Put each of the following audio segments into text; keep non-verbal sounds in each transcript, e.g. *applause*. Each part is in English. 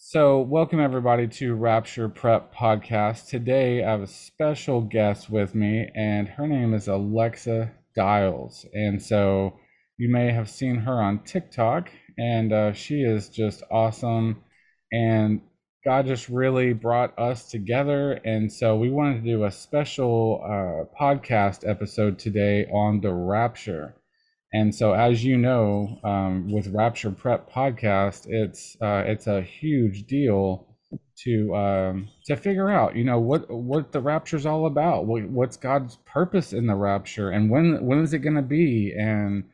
So, welcome everybody to Rapture Prep Podcast. Today, I have a special guest with me, and her name is Alexa Dials. And so, you may have seen her on TikTok, and uh, she is just awesome. And God just really brought us together. And so, we wanted to do a special uh, podcast episode today on the rapture. And so, as you know, um, with Rapture Prep podcast, it's uh, it's a huge deal to um, to figure out, you know, what what the rapture's all about. What, what's God's purpose in the rapture, and when when is it going to be? And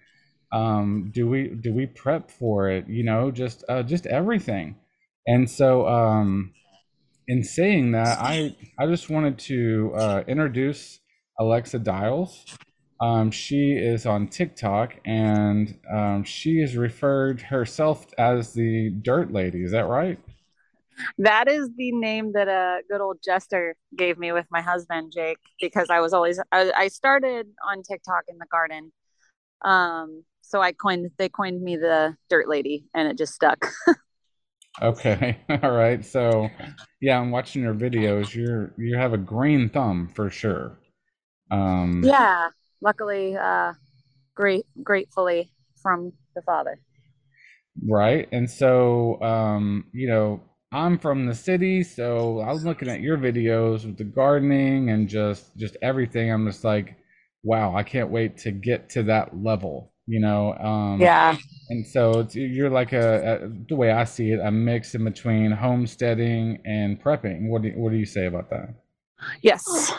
um, do we do we prep for it? You know, just uh, just everything. And so, um, in saying that, I I just wanted to uh, introduce Alexa Dials. Um, she is on TikTok and um, she has referred herself as the Dirt Lady. Is that right? That is the name that a good old jester gave me with my husband Jake because I was always I, I started on TikTok in the garden, um, so I coined they coined me the Dirt Lady and it just stuck. *laughs* okay, *laughs* all right. So yeah, I'm watching your videos. You're you have a green thumb for sure. Um, yeah, luckily, uh, great, gratefully from the Father. Right. And so, um, you know, I'm from the city, so I was looking at your videos with the gardening and just just everything. I'm just like, wow, I can't wait to get to that level, you know. Um, yeah. And so it's, you're like a, a, the way I see it, a mix in between homesteading and prepping. What do what do you say about that? Yes.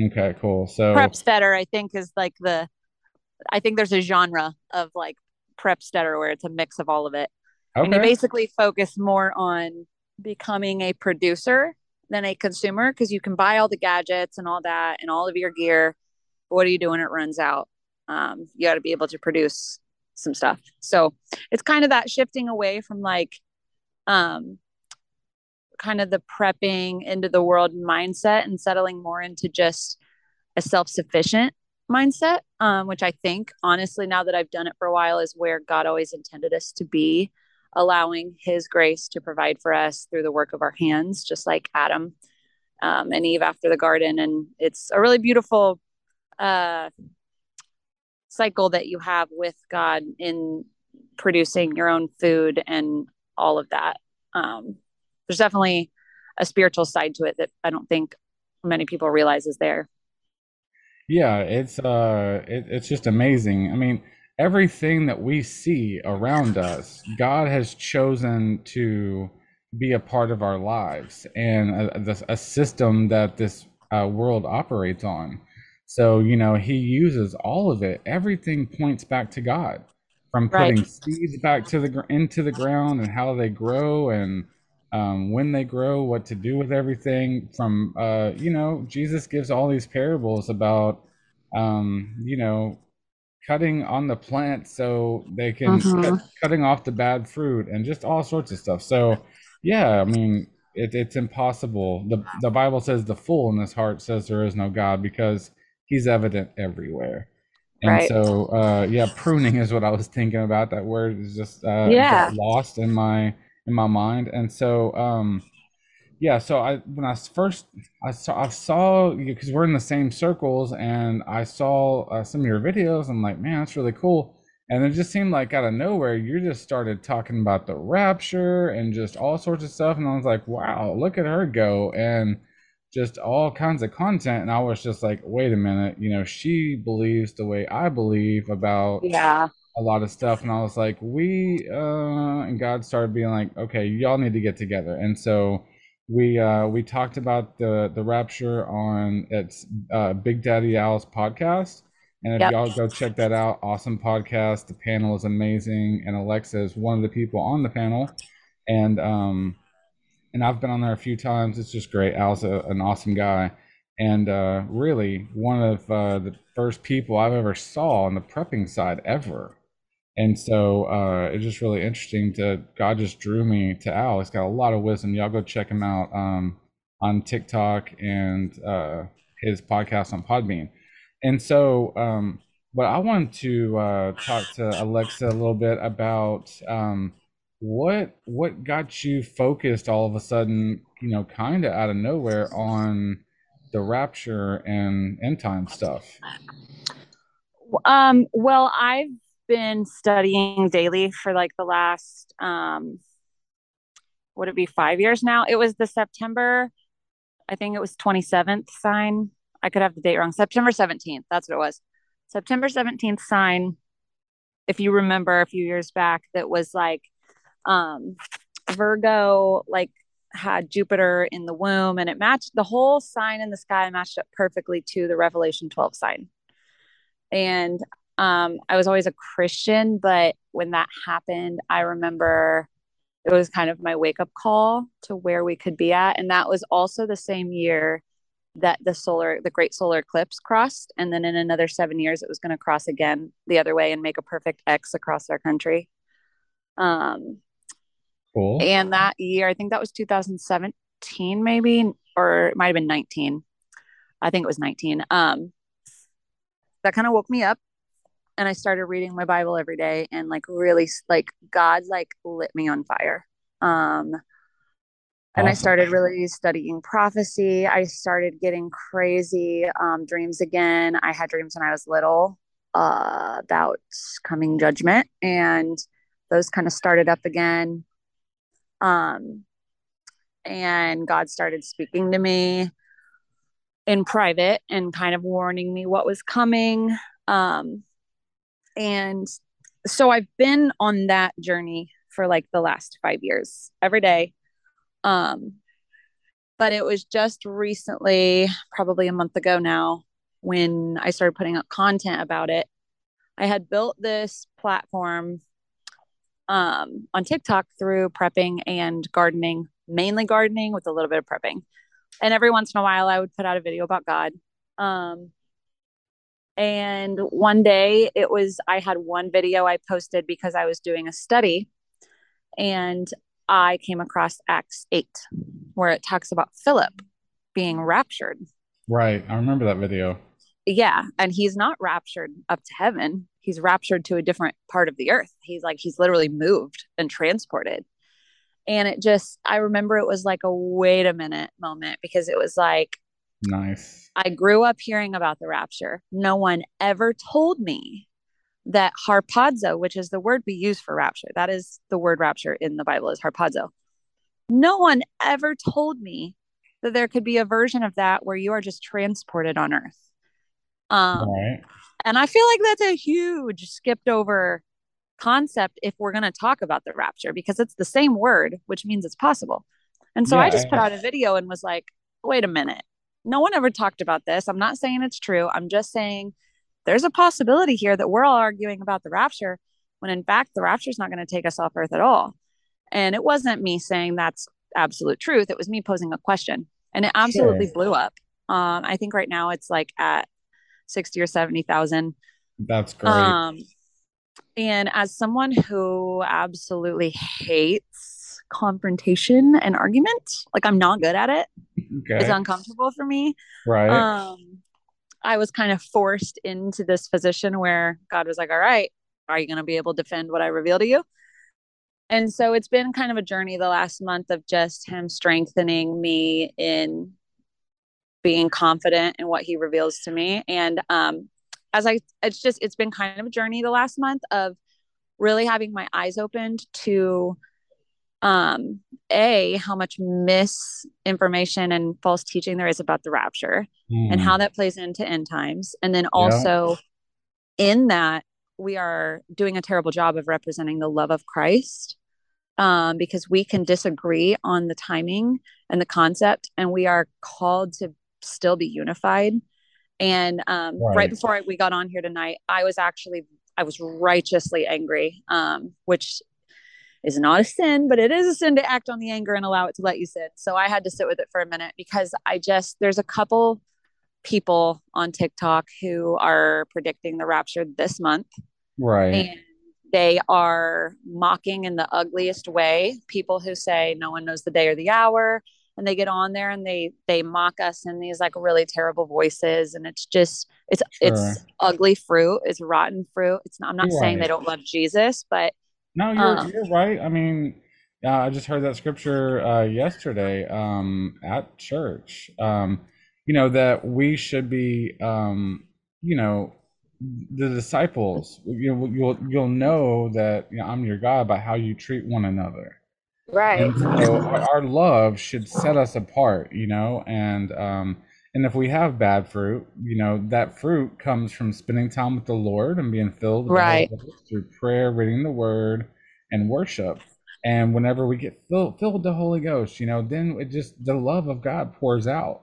Okay, cool. So prepsteader, I think, is like the. I think there's a genre of like prepsteader where it's a mix of all of it, okay. and you basically focus more on becoming a producer than a consumer because you can buy all the gadgets and all that and all of your gear. what do you do when it runs out? Um, you got to be able to produce some stuff. So it's kind of that shifting away from like um, kind of the prepping into the world mindset and settling more into just a self-sufficient mindset um, which i think honestly now that i've done it for a while is where god always intended us to be allowing his grace to provide for us through the work of our hands just like adam um, and eve after the garden. And it's a really beautiful uh, cycle that you have with god in producing your own food and all of that. Um, there's definitely a spiritual side to it that I don't think many people realize is there. Yeah, it's uh it, it's just amazing. I mean, everything that we see around us, God has chosen to be a part of our lives and a, a system that this uh, world operates on. So, you know, he uses all of it. Everything points back to God from putting right. seeds back to the into the ground and how they grow and um, when they grow, what to do with everything. From uh, you know, Jesus gives all these parables about um, you know cutting on the plant so they can uh-huh. cut, cutting off the bad fruit and just all sorts of stuff. So yeah, I mean it, it's impossible. the The Bible says the fool in his heart says there is no God because He's evident everywhere. And right. so, uh, yeah, pruning is what I was thinking about. That word is just uh, yeah. lost in my in my mind. And so, um, yeah, so I when I first I saw I saw because we're in the same circles, and I saw uh, some of your videos. I'm like, man, that's really cool. And it just seemed like out of nowhere, you just started talking about the rapture and just all sorts of stuff. And I was like, wow, look at her go. And just all kinds of content. And I was just like, wait a minute, you know, she believes the way I believe about yeah a lot of stuff and i was like we uh and god started being like okay y'all need to get together. And so we uh we talked about the the rapture on its uh big daddy al's podcast. And if yep. y'all go check that out awesome podcast. The panel is amazing and alexa is one of the people on the panel. And um and i've been on there a few times. It's just great. Al's a, an awesome guy. And uh really one of uh the first people i've ever saw on the prepping side ever and so uh, it's just really interesting to God just drew me to Al. He's got a lot of wisdom. Y'all go check him out um, on TikTok and uh, his podcast on Podbean. And so, um, but I wanted to uh, talk to Alexa a little bit about um, what what got you focused all of a sudden, you know, kind of out of nowhere on the rapture and end time stuff? Um, well, I've been studying daily for like the last um would it be five years now? It was the September, I think it was 27th sign. I could have the date wrong. September 17th. That's what it was. September 17th sign. If you remember a few years back, that was like um Virgo, like had Jupiter in the womb and it matched the whole sign in the sky matched up perfectly to the Revelation 12 sign. And um, I was always a Christian, but when that happened, I remember it was kind of my wake up call to where we could be at. And that was also the same year that the solar, the great solar eclipse crossed. And then in another seven years, it was going to cross again the other way and make a perfect X across our country. Um, cool. And that year, I think that was 2017, maybe, or it might have been 19. I think it was 19. Um, that kind of woke me up and I started reading my Bible every day and like really like God like lit me on fire. Um and awesome. I started really studying prophecy. I started getting crazy um, dreams again. I had dreams when I was little uh, about coming judgment, and those kind of started up again. Um, and God started speaking to me in private and kind of warning me what was coming. Um, and so I've been on that journey for like the last five years every day. Um, but it was just recently, probably a month ago now, when I started putting up content about it. I had built this platform um, on TikTok through prepping and gardening, mainly gardening with a little bit of prepping and every once in a while I would put out a video about God. Um, and one day it was I had one video I posted because I was doing a study and I came across Acts 8 where it talks about Philip being raptured. Right. I remember that video. Yeah, and he's not raptured up to heaven. He's raptured to a different part of the earth. He's like he's literally moved and transported and it just i remember it was like a wait a minute moment because it was like nice i grew up hearing about the rapture no one ever told me that harpazo which is the word we use for rapture that is the word rapture in the bible is harpazo no one ever told me that there could be a version of that where you are just transported on earth um right. and i feel like that's a huge skipped over concept if we're going to talk about the rapture because it's the same word, which means it's possible. And so yeah, I just put out a video and was like, wait a minute. No one ever talked about this. I'm not saying it's true. I'm just saying there's a possibility here that we're all arguing about the rapture when in fact the rapture is not going to take us off earth at all. And it wasn't me saying that's absolute truth. It was me posing a question and it absolutely sure. blew up. Um, I think right now it's like at 60 or 70,000. That's great. Um, and as someone who absolutely hates confrontation and argument, like I'm not good at it. Okay. It's uncomfortable for me. Right. Um, I was kind of forced into this position where God was like, all right, are you going to be able to defend what I reveal to you? And so it's been kind of a journey the last month of just him strengthening me in being confident in what he reveals to me. And um, as I, it's just, it's been kind of a journey the last month of really having my eyes opened to um a how much misinformation and false teaching there is about the rapture mm. and how hmm. that plays into end times and then also yeah. in that we are doing a terrible job of representing the love of christ um, because we can disagree on the timing and the concept and we are called to still be unified and um, right. right. before we got on here tonight, I was actually I was righteously angry, um, which is not a sin, but it is a sin to act on the anger and allow it to let you sit. So I had to sit with it for a minute because I just there's a couple people on TikTok who are predicting the rapture this month. Right. And they are mocking in the ugliest way people who say no one knows the day or the hour and they get on there and they they mock us in these like really terrible voices and it's just it's sure. it's ugly fruit it's rotten fruit it's not i'm not right. saying they don't love jesus but No, you're um, you're right. I mean, uh, I just heard that scripture uh, yesterday um, at church. Um, you know that we should be, um, you know, the disciples. You know, you'll you'll know that you know, I'm your God by how you treat one another. Right. And so our love should set us apart. You know, and um, and if we have bad fruit, you know, that fruit comes from spending time with the Lord and being filled right. through prayer, reading the word, and worship. And whenever we get filled, filled with the Holy Ghost, you know, then it just the love of God pours out.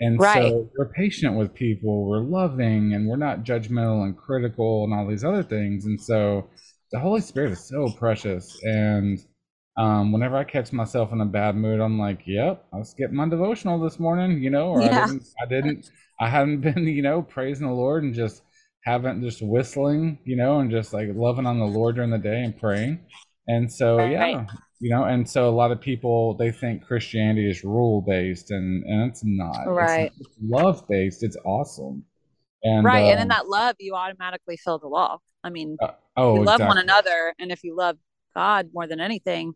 And right. so we're patient with people, we're loving, and we're not judgmental and critical and all these other things. And so the Holy Spirit is so precious. And um, whenever I catch myself in a bad mood, I'm like, "Yep, I was getting my devotional this morning," you know, or yeah. I didn't, I didn't, I hadn't *laughs* been, you know, praising the Lord and just haven't just whistling, you know, and just like loving on the Lord during the day and praying. And so, right. yeah, you know, and so a lot of people they think Christianity is rule based, and and it's not. Right, it's, love based. It's awesome. And, right, um, and in um, that love, you automatically fill the law. I mean, uh, oh, you love exactly. one another, and if you love God more than anything,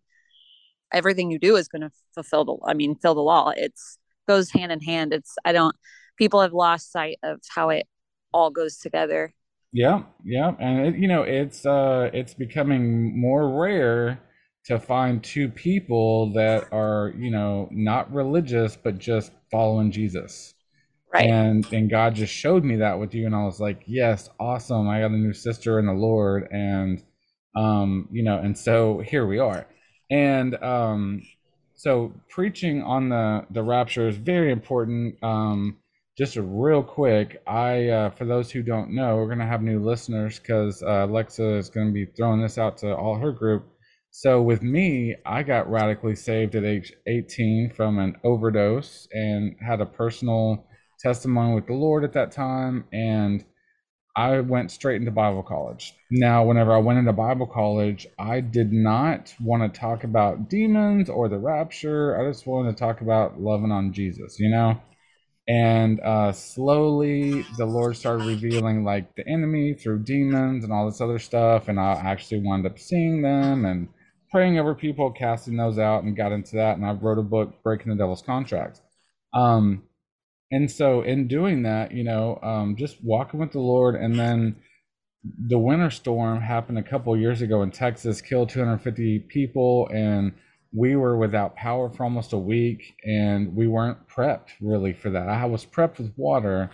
everything you do is going to fulfill the i mean fill the law. It's goes hand in hand. It's i don't people have lost sight of how it all goes together. Yeah yeah and it, you know it's uh it's becoming more rare to find two people that are you know not religious but just following jesus. Right. And and god just showed me that with you and i was like yes awesome. I got a new sister in the lord. And um you know and so here we are and um, so preaching on the the rapture is very important. Um, just real quick, I uh, for those who don't know, we're gonna have new listeners because uh, Alexa is gonna be throwing this out to all her group. So with me, I got radically saved at age 18 from an overdose and had a personal testimony with the Lord at that time and I went straight into Bible college. Now, whenever I went into Bible college, I did not want to talk about demons or the rapture. I just wanted to talk about loving on Jesus, you know? And uh, slowly, the Lord started revealing like the enemy through demons and all this other stuff. And I actually wound up seeing them and praying over people, casting those out, and got into that. And I wrote a book, Breaking the Devil's Contract. Um, and so in doing that you know um, just walking with the lord and then the winter storm happened a couple years ago in texas killed 250 people and we were without power for almost a week and we weren't prepped really for that. I was prepped with water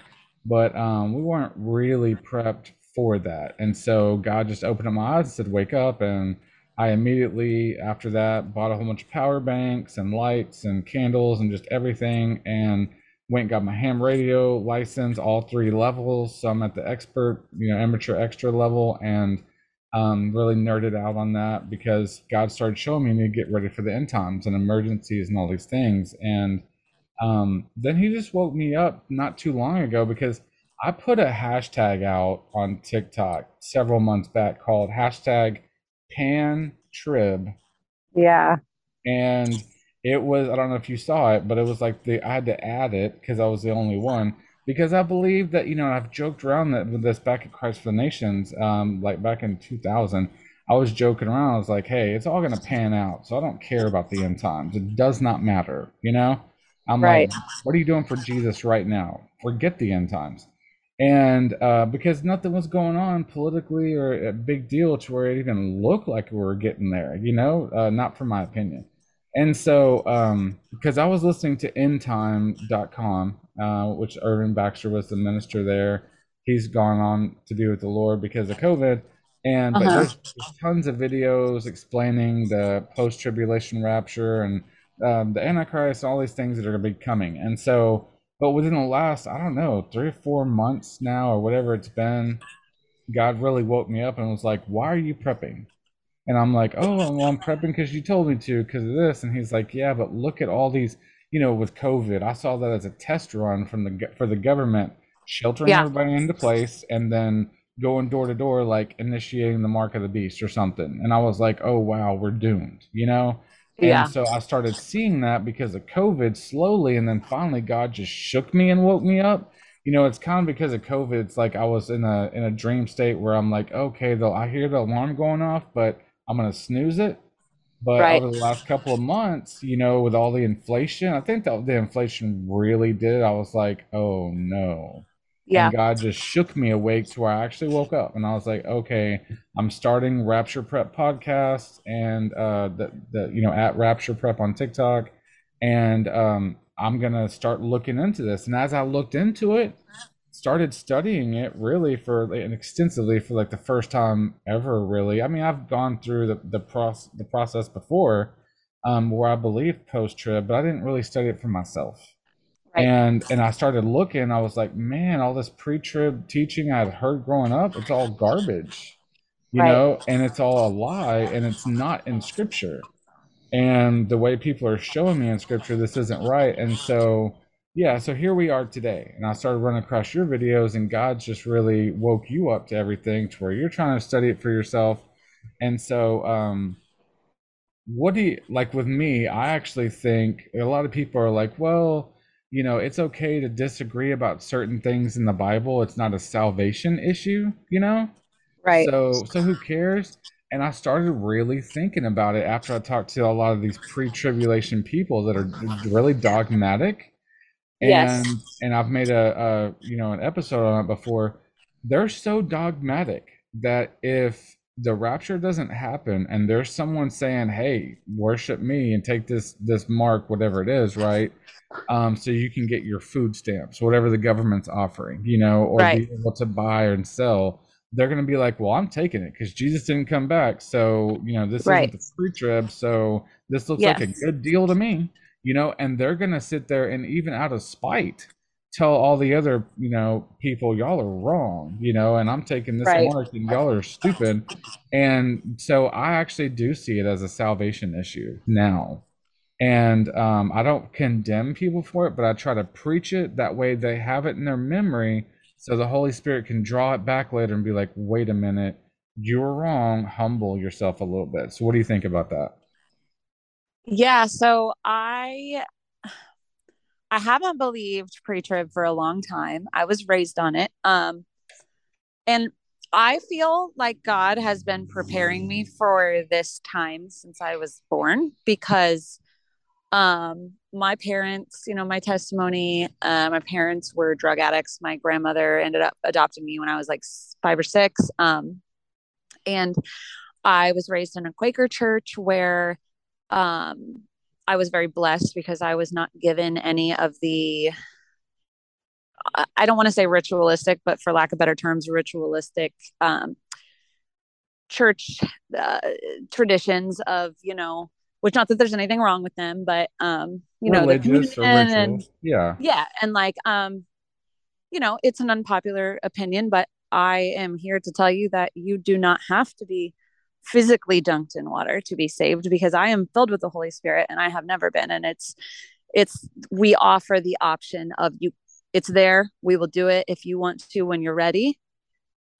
but um, we weren't really prepped for that. And so god just opened my eyes and said wake up and i immediately after that bought a whole bunch of power banks and lights and candles and just everything and went got my ham radio license, all three levels. So I'm at the expert, you know, amateur extra level, and um, really nerded out on that because God started showing me to get ready for the end times and emergencies and all these things. And um, then He just woke me up not too long ago because I put a hashtag out on TikTok several months back called hashtag Pan Trib. Yeah. And it was I don't know if you saw it, but it was like the I had to add it because I was the only one because I believe that you know I've joked around that with this back at Christ for the Nations, um, like back in 2000. I was joking around. I was like, "Hey, it's all gonna pan out, so I don't care about the end times. It does not matter." You know, I'm right. like, "What are you doing for Jesus right now? Forget the end times." And uh, because nothing was going on politically or a big deal to where it even looked like we were getting there, you know, uh, not from my opinion. And so, um, because I was listening to endtime.com, uh, which Irvin Baxter was the minister there. He's gone on to be with the Lord because of COVID. And uh-huh. but there's, there's, tons of videos explaining the post tribulation rapture and um, the Antichrist, all these things that are going to be coming. And so, but within the last, I don't know, three or four months now or whatever it's been, God really woke me up and was like, Why are you prepping? And I'm like, oh, well, I'm prepping because you told me to because of this. And he's like, yeah, but look at all these, you know, with COVID. I saw that as a test run from the for the government sheltering yeah. everybody into place and then going door to door, like initiating the mark of the beast or something. And I was like, oh wow, we're doomed, you know. And yeah. so I started seeing that because of COVID slowly, and then finally God just shook me and woke me up. You know, it's kind of because of COVID. It's like I was in a in a dream state where I'm like, okay, though I hear the alarm going off, but I'm gonna snooze it. But right. over the last couple of months, you know, with all the inflation, I think that the inflation really did. I was like, oh no. Yeah. And God just shook me awake to where I actually woke up and I was like, okay, I'm starting Rapture Prep podcast and uh the, the you know at Rapture Prep on TikTok. And um I'm gonna start looking into this. And as I looked into it, started studying it really for and extensively for like the first time ever really. I mean i've gone through the the process the process before um where i believed post trib but i didn't really study it for myself. Right. and and i started looking i was like man all this pre-trib teaching i'd heard growing up it's all garbage. You right. know and it's all a lie and it's not in scripture. And the way people are showing me in scripture this isn't right. And so yeah, so here we are today, and I started running across your videos, and God just really woke you up to everything to where you're trying to study it for yourself. And so, um, what do you like with me? I actually think a lot of people are like, well, you know, it's okay to disagree about certain things in the Bible. It's not a salvation issue, you know? Right. So, so who cares? And I started really thinking about it after I talked to a lot of these pre-tribulation people that are really dogmatic and yes. and I've made a, a you know an episode on it before. They're so dogmatic that if the rapture doesn't happen and there's someone saying hey worship me and take this this mark whatever it is right um so you can get your food stamps whatever the government's offering you know or right. be able to buy and sell they're going to be like well i'm taking it because jesus didn't come back so you know this right. isn't the pre-trib so this looks yes. like a good deal to me you know, and they're going to sit there and even out of spite tell all the other, you know, people, y'all are wrong, you know, and I'm taking this right. mark and y'all are stupid. And so I actually do see it as a salvation issue now. And um, I don't condemn people for it, but I try to preach it that way they have it in their memory so the Holy Spirit can draw it back later and be like, wait a minute, you're wrong, humble yourself a little bit. So, what do you think about that? Yeah, so I I haven't believed pre-trib for a long time. I was raised on it. Um and I feel like God has been preparing me for this time since I was born because um my parents, you know, my testimony, uh, my parents were drug addicts. My grandmother ended up adopting me when I was like 5 or 6. Um and I was raised in a Quaker church where um, I was very blessed because I was not given any of the I don't want to say ritualistic, but for lack of better terms, ritualistic um, church uh, traditions of you know, which not that there's anything wrong with them, but um, you Religious know, and yeah, yeah, and like um, you know, it's an unpopular opinion, but I am here to tell you that you do not have to be physically dunked in water to be saved because I am filled with the Holy Spirit and I have never been. And it's, it's, we offer the option of you, it's there. We will do it if you want to when you're ready.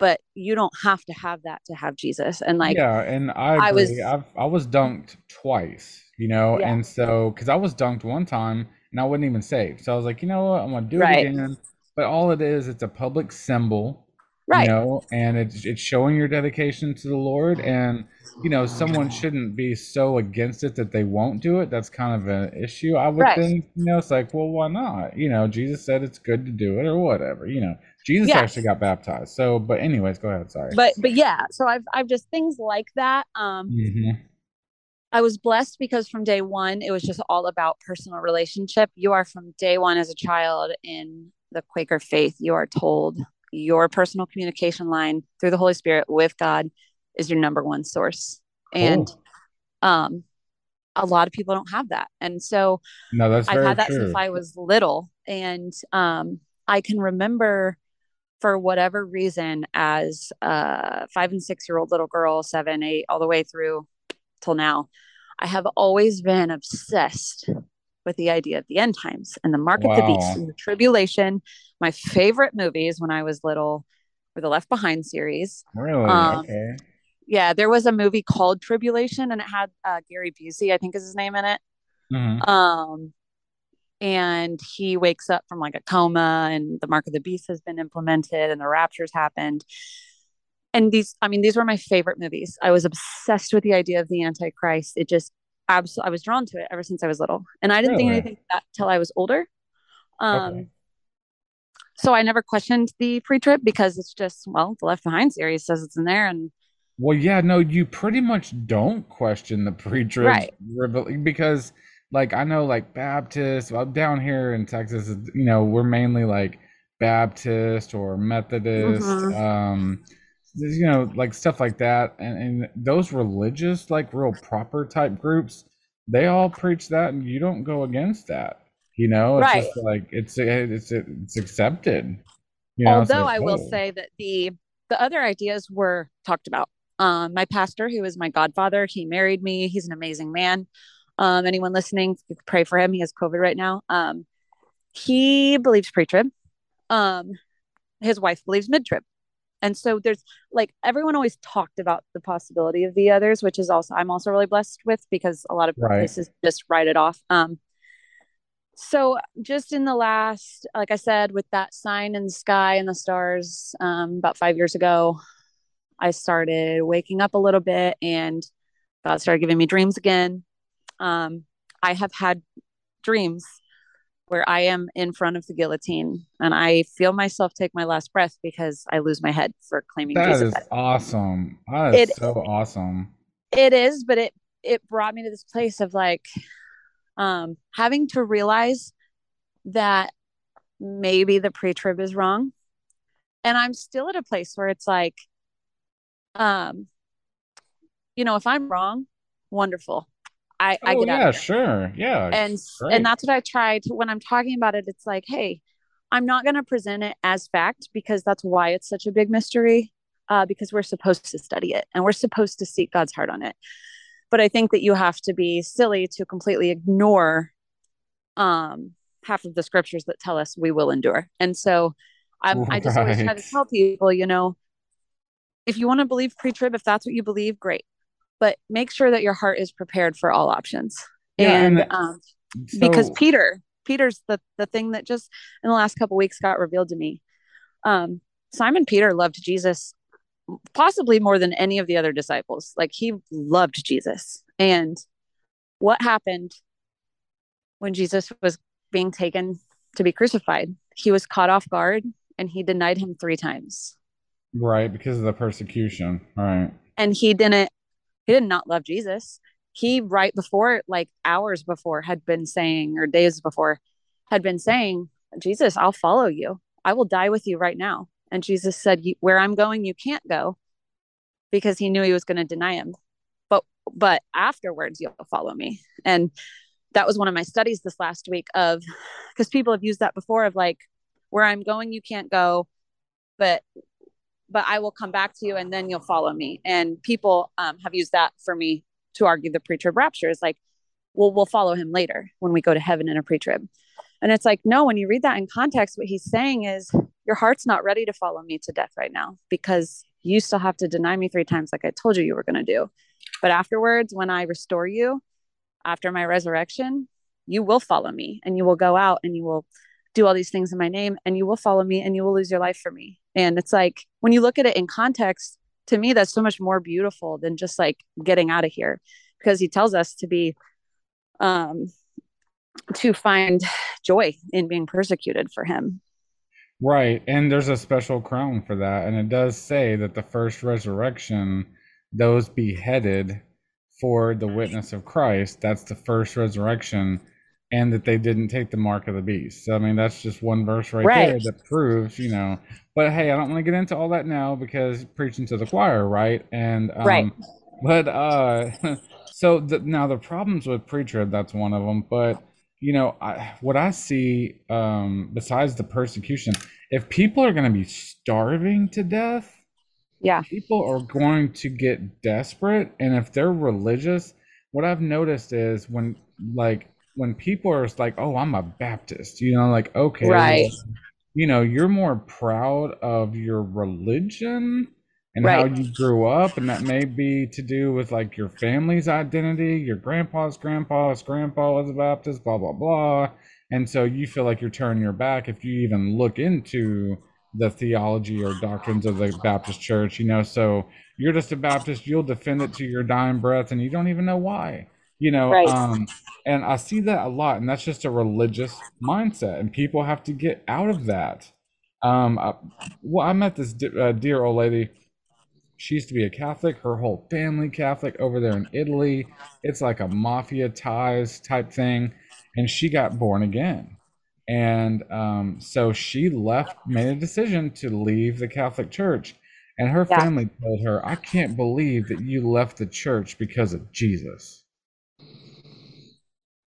But you don't have to have that to have Jesus. And like, yeah, and I, I was, I've, I was dunked twice, you know, yeah. and so because I was dunked one time and I wasn't even saved, so I was like, you know what, I'm gonna do right. it again. But all it is, it's a public symbol right you know and it's it's showing your dedication to the lord and you know someone shouldn't be so against it that they won't do it that's kind of an issue i would right. think you know it's like well why not you know jesus said it's good to do it or whatever you know jesus yes. actually got baptized so but anyways go ahead sorry but but yeah so i've i've just things like that um mm-hmm. I was blessed because from day one, it was just all about personal relationship. You are from day one as a child in the Quaker faith, you are told your personal communication line through the Holy Spirit with God is your number one source. Cool. And um a lot of people don't have that. And so no, that's I've had that true. since I was little. And um I can remember for whatever reason as a five and six year old little girl, seven, eight, all the way through till now, I have always been obsessed with the idea of the end times and the mark wow. of the beast and the tribulation. My favorite movies when I was little were the Left Behind series. Really? Um, okay. Yeah, there was a movie called Tribulation, and it had uh, Gary Busey, I think is his name in it. Mm-hmm. Um, and he wakes up from like a coma, and the mark of the beast has been implemented, and the rapture's happened. and these i mean these were my favorite movies i was obsessed with the idea of the antichrist it just absolutely i was drawn to it ever since i was little and i didn't really? think anything that till i was older um okay. So i never questioned the pre trib because it's just well the left behind series says it's in there and well yeah no you pretty much don't question the pre trib right. because like i know like Baptist, well, down here in texas you know we're mainly like baptist or methodist mm-hmm. um you know, like stuff like that, and, and those religious, like real proper type groups, they all preach that, and you don't go against that. You know, it's right. just like it's it's it's accepted. You know, Although like, I will say that the the other ideas were talked about. Um, my pastor, who is my godfather, he married me. He's an amazing man. Um, anyone listening, pray for him. He has COVID right now. Um, he believes pre-trib. Um, his wife believes mid-trib. And so there's like everyone always talked about the possibility of the others, which is also I'm also really blessed with because a lot of right. places just write it off. Um, so just in the last, like I said, with that sign in the sky and the stars, um, about five years ago, I started waking up a little bit and God started giving me dreams again. Um, I have had dreams where I am in front of the guillotine and I feel myself take my last breath because I lose my head for claiming that Jesus. That is awesome. That is it, so awesome. It is, but it it brought me to this place of like um having to realize that maybe the pre-trib is wrong. And I'm still at a place where it's like um you know, if I'm wrong, wonderful. I, oh, I get yeah, sure. Yeah. And great. and that's what I try to when I'm talking about it, it's like, hey, I'm not gonna present it as fact because that's why it's such a big mystery. Uh, because we're supposed to study it and we're supposed to seek God's heart on it. But I think that you have to be silly to completely ignore um half of the scriptures that tell us we will endure. And so I'm, right. I just always try to tell people, you know, if you want to believe pre-trib, if that's what you believe, great but make sure that your heart is prepared for all options. Yeah, and, and um, so... because Peter, Peter's the the thing that just in the last couple weeks got revealed to me. Um, Simon Peter loved Jesus possibly more than any of the other disciples. Like he loved Jesus. And what happened when Jesus was being taken to be crucified? He was caught off guard and he denied him three times. Right, because of the persecution. Right. And he didn't he did not love Jesus. He right before, like hours before, had been saying, or days before, had been saying, Jesus, I'll follow you. I will die with you right now. And Jesus said, Where I'm going, you can't go because he knew he was going to deny him. But but afterwards you'll follow me. And that was one of my studies this last week of because people have used that before of like where I'm going, you can't go, but but I will come back to you and then you'll follow me. And people um, have used that for me to argue the pre-trib rapture is like, well, we'll follow him later when we go to heaven in a pre-trib. And it's like, no, when you read that in context, what he's saying is your heart's not ready to follow me to death right now because you still have to deny me three times, like I told you you were going to do. But afterwards, when I restore you after my resurrection, you will follow me and you will go out and you will do all these things in my name and you will follow me and you will lose your life for me. And it's like when you look at it in context, to me, that's so much more beautiful than just like getting out of here because he tells us to be, um, to find joy in being persecuted for him. Right. And there's a special crown for that. And it does say that the first resurrection, those beheaded for the witness of Christ, that's the first resurrection and that they didn't take the mark of the beast. So, I mean, that's just one verse right, right. there that proves, you know. But hey, I don't want to get into all that now because preaching to the choir, right? And um, right. But uh, *laughs* so the, now the problems with pre-trib, that's one of them. But you know, I, what I see um, besides the persecution, if people are going to be starving to death, yeah, people are going to get desperate, and if they're religious, what I've noticed is when like when people are like, "Oh, I'm a Baptist," you know, like, okay, right. you know, you're more proud of your religion and right. how you grew up, and that may be to do with like your family's identity. Your grandpa's grandpa's grandpa was a Baptist, blah blah blah, and so you feel like you're turning your back if you even look into the theology or doctrines of the Baptist church, you know. So you're just a Baptist, you'll defend it to your dying breath and you don't even know why, you know. Right. Um, and I see that a lot, and that's just a religious mindset, and people have to get out of that. Um, I, well, I met this uh, dear old lady. She used to be a Catholic, her whole family Catholic over there in Italy. It's like a mafia ties type thing. And she got born again and um, so she left, made a decision to leave the Catholic Church. And her yeah. family told her, I can't believe that you left the church because of Jesus.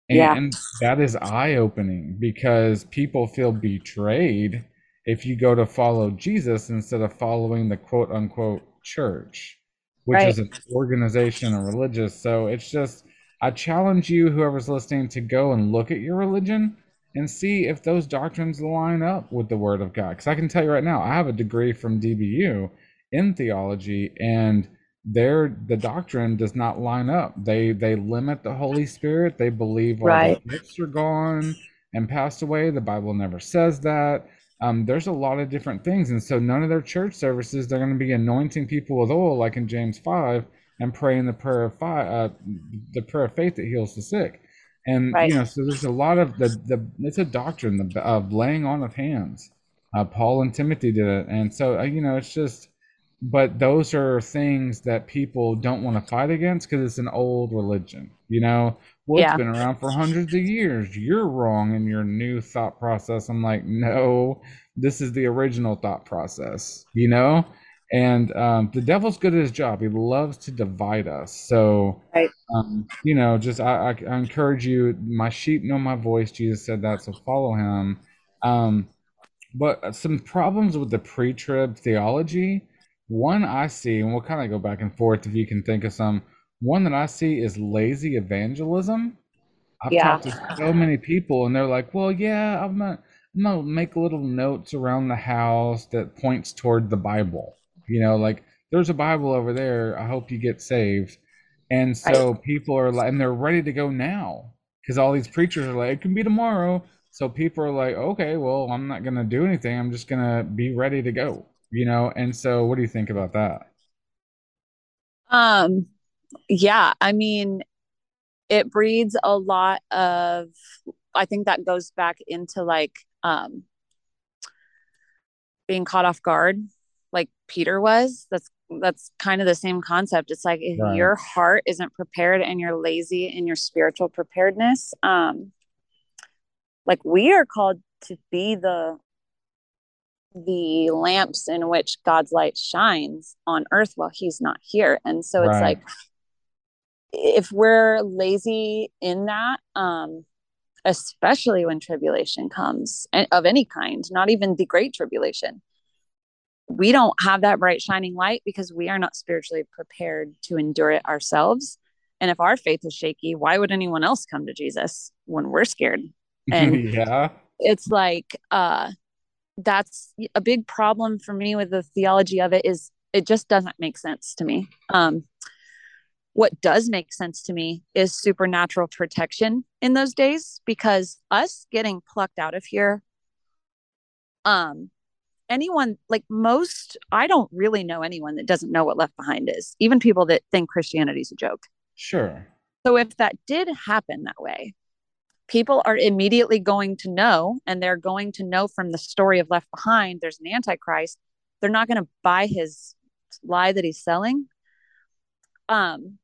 And, yeah. and that is eye opening because people feel betrayed if you go to follow Jesus instead of following the quote unquote church, which right. is an organization and religious. So it's just, I challenge you, whoever's listening, to go and look at your religion and see if those doctrines line up with the Word of God. Because I can tell you right now, I have a degree from DBU in theology, and their the doctrine does not line up. They they limit the Holy Spirit. They believe all right. the gifts are gone and passed away. The Bible never says that. Um, there's a lot of different things, and so none of their church services they're going to be anointing people with oil like in James five and praying the prayer of fi- uh, the prayer of faith that heals the sick. And right. you know so there's a lot of the the it's a doctrine of laying on of hands uh, paul and timothy did it. And so uh, you know it's just but those are things that people don't want to fight against because it's an old religion you know well yeah. it's been around for hundreds of years you're wrong in your new thought process i'm like no this is the original thought process you know and um, the devil's good at his job. He loves to divide us. So, right. um, you know, just I, I, I, encourage you. My sheep know my voice. Jesus said that, so follow him. Um, but some problems with the pre-trib theology. One I see, and we'll kind of go back and forth if you can think of some. One that I see is lazy evangelism. I've yeah. talked to so many people, and they're like, "Well, yeah, I'm gonna, I'm gonna make little notes around the house that points toward the Bible." You know, like there's a Bible over there. I hope you get saved. And so people are like, and they're ready to go now because all these preachers are like, it can be tomorrow. So people are like, okay, well, I'm not going to do anything. I'm just going to be ready to go, you know? And so what do you think about that? Um, yeah, I mean, it breeds a lot of, I think that goes back into like, um, being caught off guard like Peter was. That's that's kind of the same concept. It's like if right. your heart isn't prepared and you're lazy in your spiritual preparedness, um, like we are called to be the the lamps in which God's light shines on earth while he's not here. And so it's right. like if we're lazy in that, um, especially when tribulation comes of any kind, not even the great tribulation, we don't have that bright shining light because we are not spiritually prepared to endure it ourselves and if our faith is shaky why would anyone else come to jesus when we're scared *laughs* and yeah it's like uh that's a big problem for me with the theology of it is it just doesn't make sense to me. Um what does make sense to me is supernatural protection in those days because us getting plucked out of here um anyone like most i don't really know anyone that doesn't know what left behind is even people that think christianity is a joke. Sure. So if that did happen that way people are immediately going to know and they're going to know from the story of left behind there's an antichrist they're not going to buy his lie that he's selling um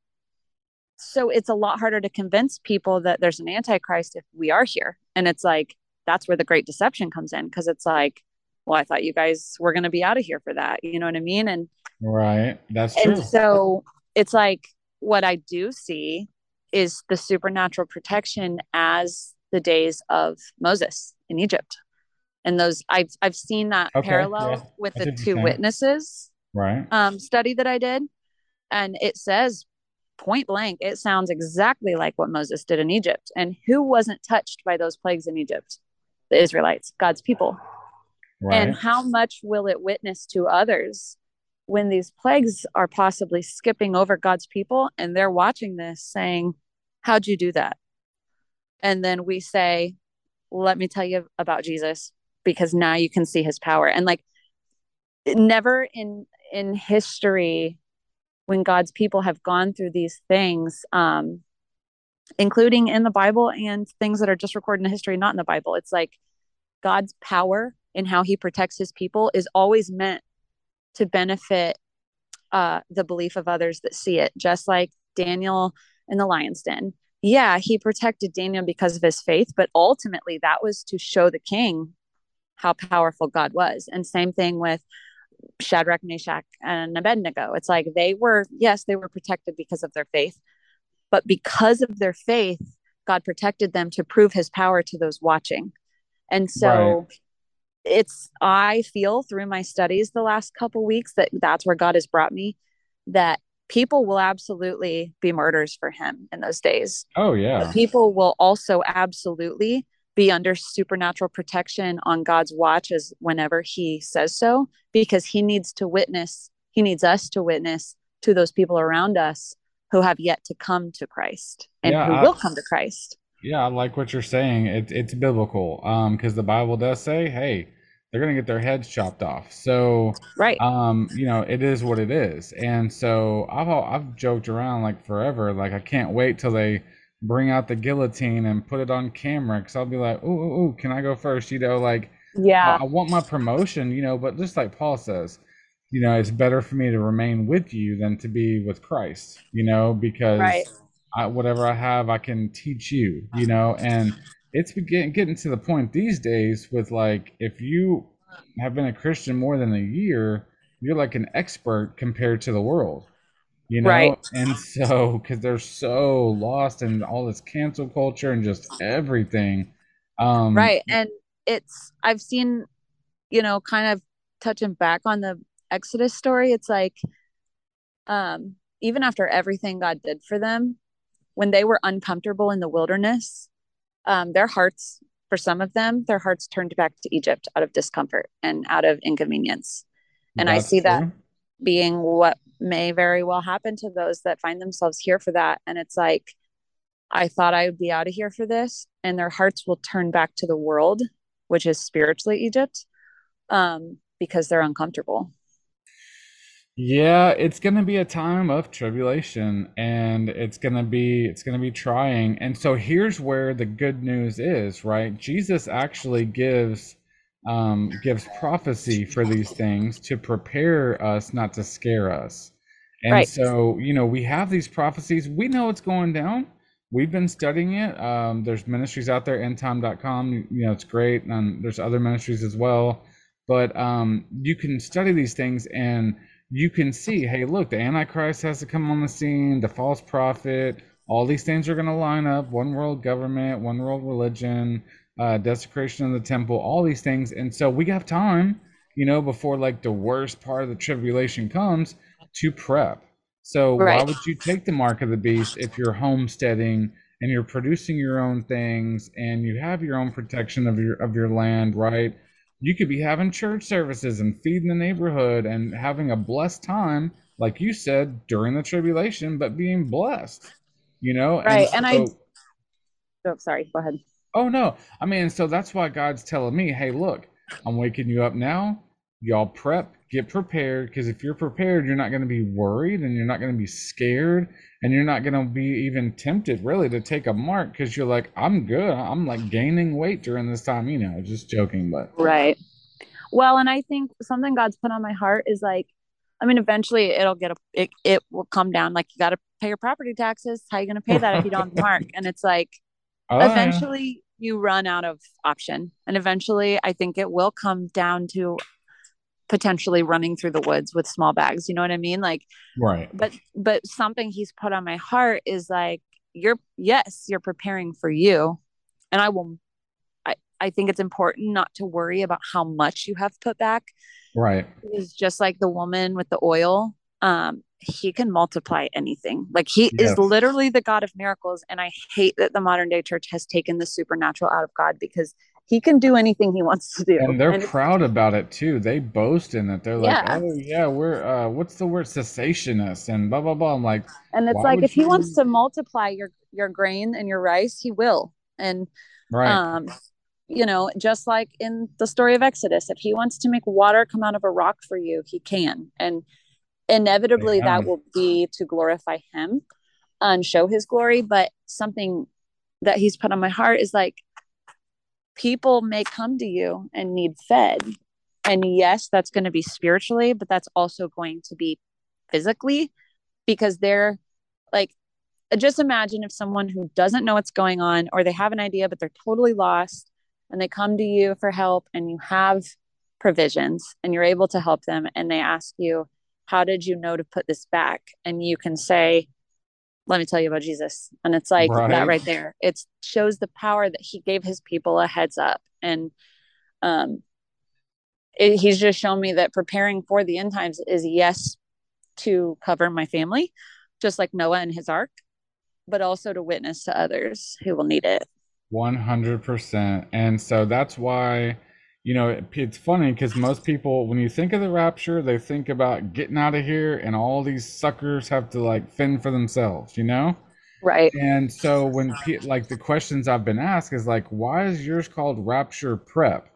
so it's a lot harder to convince people that there's an antichrist if we are here and it's like that's where the great deception comes in because it's like well, I thought you guys were going to be out of here for that. You know what I mean? And right. That's true. And so it's like what I do see is the supernatural protection as the days of Moses in Egypt. And those I've I've seen that okay, parallel yeah. with the two witnesses right um study that I did. And it says point blank, it sounds exactly like what Moses did in Egypt. And who wasn't touched by those plagues in Egypt? The Israelites, God's people. Right. And how much will it witness to others when these plagues are possibly skipping over God's people and they're watching this saying, How'd you do that? And then we say, Let me tell you about Jesus because now you can see his power. And like never in in history when God's people have gone through these things, um, including in the Bible and things that are just recorded in history, not in the Bible. It's like God's power in how he protects his people is always meant to benefit uh, the belief of others that see it, just like Daniel in the lion's den. Yeah, he protected Daniel because of his faith, but ultimately that was to show the king how powerful God was. And same thing with Shadrach, Meshach, and Abednego. It's like they were, yes, they were protected because of their faith, but because of their faith, God protected them to prove his power to those watching. And so right. It's, I feel through my studies the last couple weeks that that's where God has brought me, that people will absolutely be murders for him in those days. Oh, yeah. But people will also absolutely be under supernatural protection on God's watch as whenever he says so because he needs to witness he needs us to witness to those people around us who have yet to come to Christ and yeah, who I, will come to Christ. Yeah, I like what you're saying. It, it's biblical um because the Bible does say, hey, they're going to get their heads chopped off. So, right. Um, you know, it is what it is. And so I've I've joked around like forever like I can't wait till they bring out the guillotine and put it on camera because I'll be like, ooh, ooh, ooh, can I go first? You know, like, yeah, I, I, want my promotion, you know, but just like Paul says, you know, it's better for me to remain with you than to be with Christ, you know, because right. I, whatever I have, I can teach you, you know, and it's getting, getting to the point these days with like, if you have been a Christian more than a year, you're like an expert compared to the world you know right. and so because they're so lost in all this cancel culture and just everything um right and it's i've seen you know kind of touching back on the exodus story it's like um even after everything god did for them when they were uncomfortable in the wilderness um their hearts for some of them their hearts turned back to egypt out of discomfort and out of inconvenience and That's i see true. that being what may very well happen to those that find themselves here for that. And it's like, I thought I would be out of here for this, and their hearts will turn back to the world, which is spiritually Egypt, um, because they're uncomfortable. Yeah, it's going to be a time of tribulation and it's going to be it's going to be trying. And so here's where the good news is, right? Jesus actually gives um, gives prophecy for these things to prepare us, not to scare us. And right. so, you know, we have these prophecies. We know it's going down. We've been studying it. Um, there's ministries out there, endtime.com. You know, it's great. And there's other ministries as well. But um, you can study these things and you can see, hey, look, the Antichrist has to come on the scene, the false prophet, all these things are going to line up one world government, one world religion, uh, desecration of the temple, all these things. And so we have time, you know, before like the worst part of the tribulation comes to prep. So right. why would you take the mark of the beast if you're homesteading and you're producing your own things and you have your own protection of your of your land, right? You could be having church services and feeding the neighborhood and having a blessed time, like you said, during the tribulation, but being blessed. You know? Right. And, so, and I oh sorry, go ahead. Oh no. I mean, so that's why God's telling me, hey, look, I'm waking you up now. Y'all prep, get prepared, because if you're prepared, you're not going to be worried and you're not going to be scared and you're not going to be even tempted really to take a mark because you're like, I'm good. I'm like gaining weight during this time, you know, just joking, but right. Well, and I think something God's put on my heart is like, I mean, eventually it'll get a, it, it will come down. Like you got to pay your property taxes. How are you going to pay that if you don't *laughs* mark? And it's like, Oh, eventually yeah. you run out of option. And eventually I think it will come down to potentially running through the woods with small bags. You know what I mean? Like right. But but something he's put on my heart is like you're yes, you're preparing for you. And I will I, I think it's important not to worry about how much you have put back. Right. It's just like the woman with the oil. Um, he can multiply anything. Like he is literally the God of miracles. And I hate that the modern day church has taken the supernatural out of God because he can do anything he wants to do. And they're and proud about it too. They boast in it. They're like, yeah. oh yeah, we're uh what's the word cessationist and blah blah blah. I'm like And it's like if he wants to multiply your your grain and your rice, he will. And right. um you know, just like in the story of Exodus, if he wants to make water come out of a rock for you, he can. And inevitably yeah. that will be to glorify him and show his glory. But something that he's put on my heart is like, people may come to you and need fed. And yes, that's going to be spiritually, but that's also going to be physically because they're like, just imagine if someone who doesn't know what's going on or they have an idea, but they're totally lost and they come to you for help and you have provisions and you're able to help them and they ask you, How did you know to put this back? And you can say, let me tell you about Jesus. And it's like right. that right there. It shows the power that he gave his people a heads up. And um, it, he's just shown me that preparing for the end times is yes, to cover my family, just like Noah and his ark, but also to witness to others who will need it. 100%. And so that's why you know, it, it's funny because most people, when you think of the rapture, they think about getting out of here, and all these suckers have to like fend for themselves, you know? Right. And so when like the questions I've been asked is like, why is yours called rapture prep?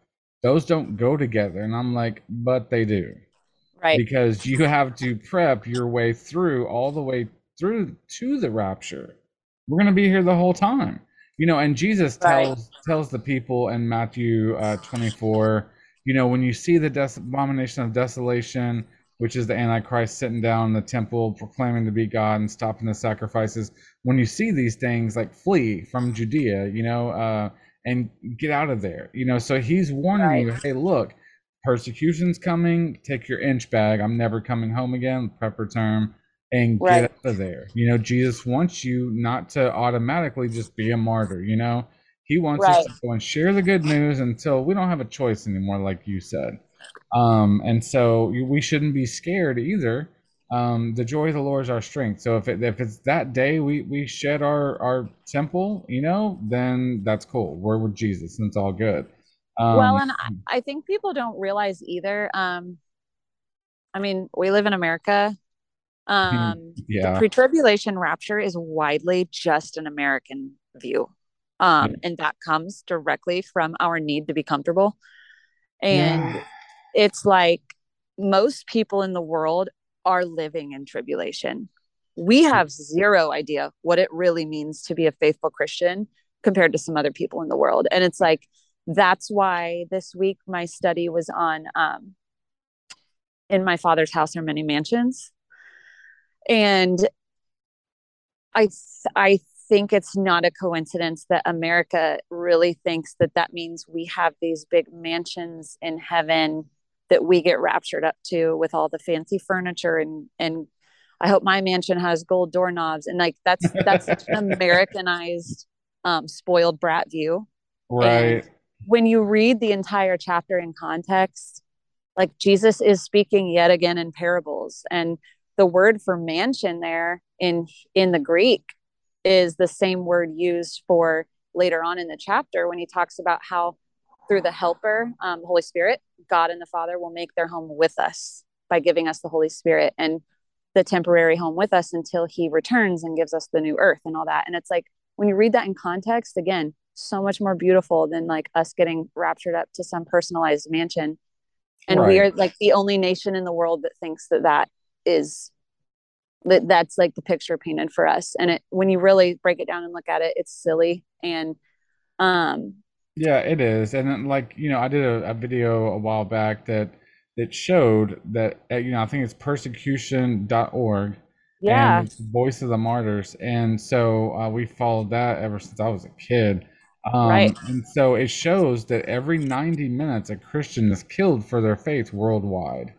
Those don't go together, and I'm like, but they do. Right. Because you have to prep your way through all the way through to the rapture. We're gonna be here the whole time you know and jesus tells tells the people in matthew uh, 24 you know when you see the des- abomination of desolation which is the antichrist sitting down in the temple proclaiming to be god and stopping the sacrifices when you see these things like flee from judea you know uh, and get out of there you know so he's warning right. you hey look persecution's coming take your inch bag i'm never coming home again prepper term and right. get out of there. You know, Jesus wants you not to automatically just be a martyr, you know? He wants right. us to go and share the good news until we don't have a choice anymore, like you said. Um, and so we shouldn't be scared either. Um, the joy of the Lord is our strength. So if it, if it's that day we we shed our our temple, you know, then that's cool. We're with Jesus, and it's all good. Um, well, and I, I think people don't realize either. Um, I mean, we live in America. Mm-hmm. Um, yeah. The pre tribulation rapture is widely just an American view. Um, yeah. And that comes directly from our need to be comfortable. And yeah. it's like most people in the world are living in tribulation. We have zero idea what it really means to be a faithful Christian compared to some other people in the world. And it's like, that's why this week my study was on um, in my father's house are many mansions and i i think it's not a coincidence that america really thinks that that means we have these big mansions in heaven that we get raptured up to with all the fancy furniture and and i hope my mansion has gold doorknobs and like that's that's such *laughs* an americanized um, spoiled brat view. Right. And when you read the entire chapter in context like jesus is speaking yet again in parables. And the word for mansion there in in the greek is the same word used for later on in the chapter when he talks about how through the helper um, holy spirit god and the father will make their home with us by giving us the holy spirit and the temporary home with us until he returns and gives us the new earth and all that and it's like when you read that in context again so much more beautiful than like us getting raptured up to some personalized mansion and right. we are like the only nation in the world that thinks that that is that that's like the picture painted for us. And it when you really break it down and look at it it's silly and um yeah it is. And then, like you know i did a, a, video a while back that that showed that uh, you know i think it's persecution.org yeah. voice of the martyrs. And so uh, we followed that ever since i was a kid. Um, right. and so it shows that every 90 minutes a christian is killed for their faith worldwide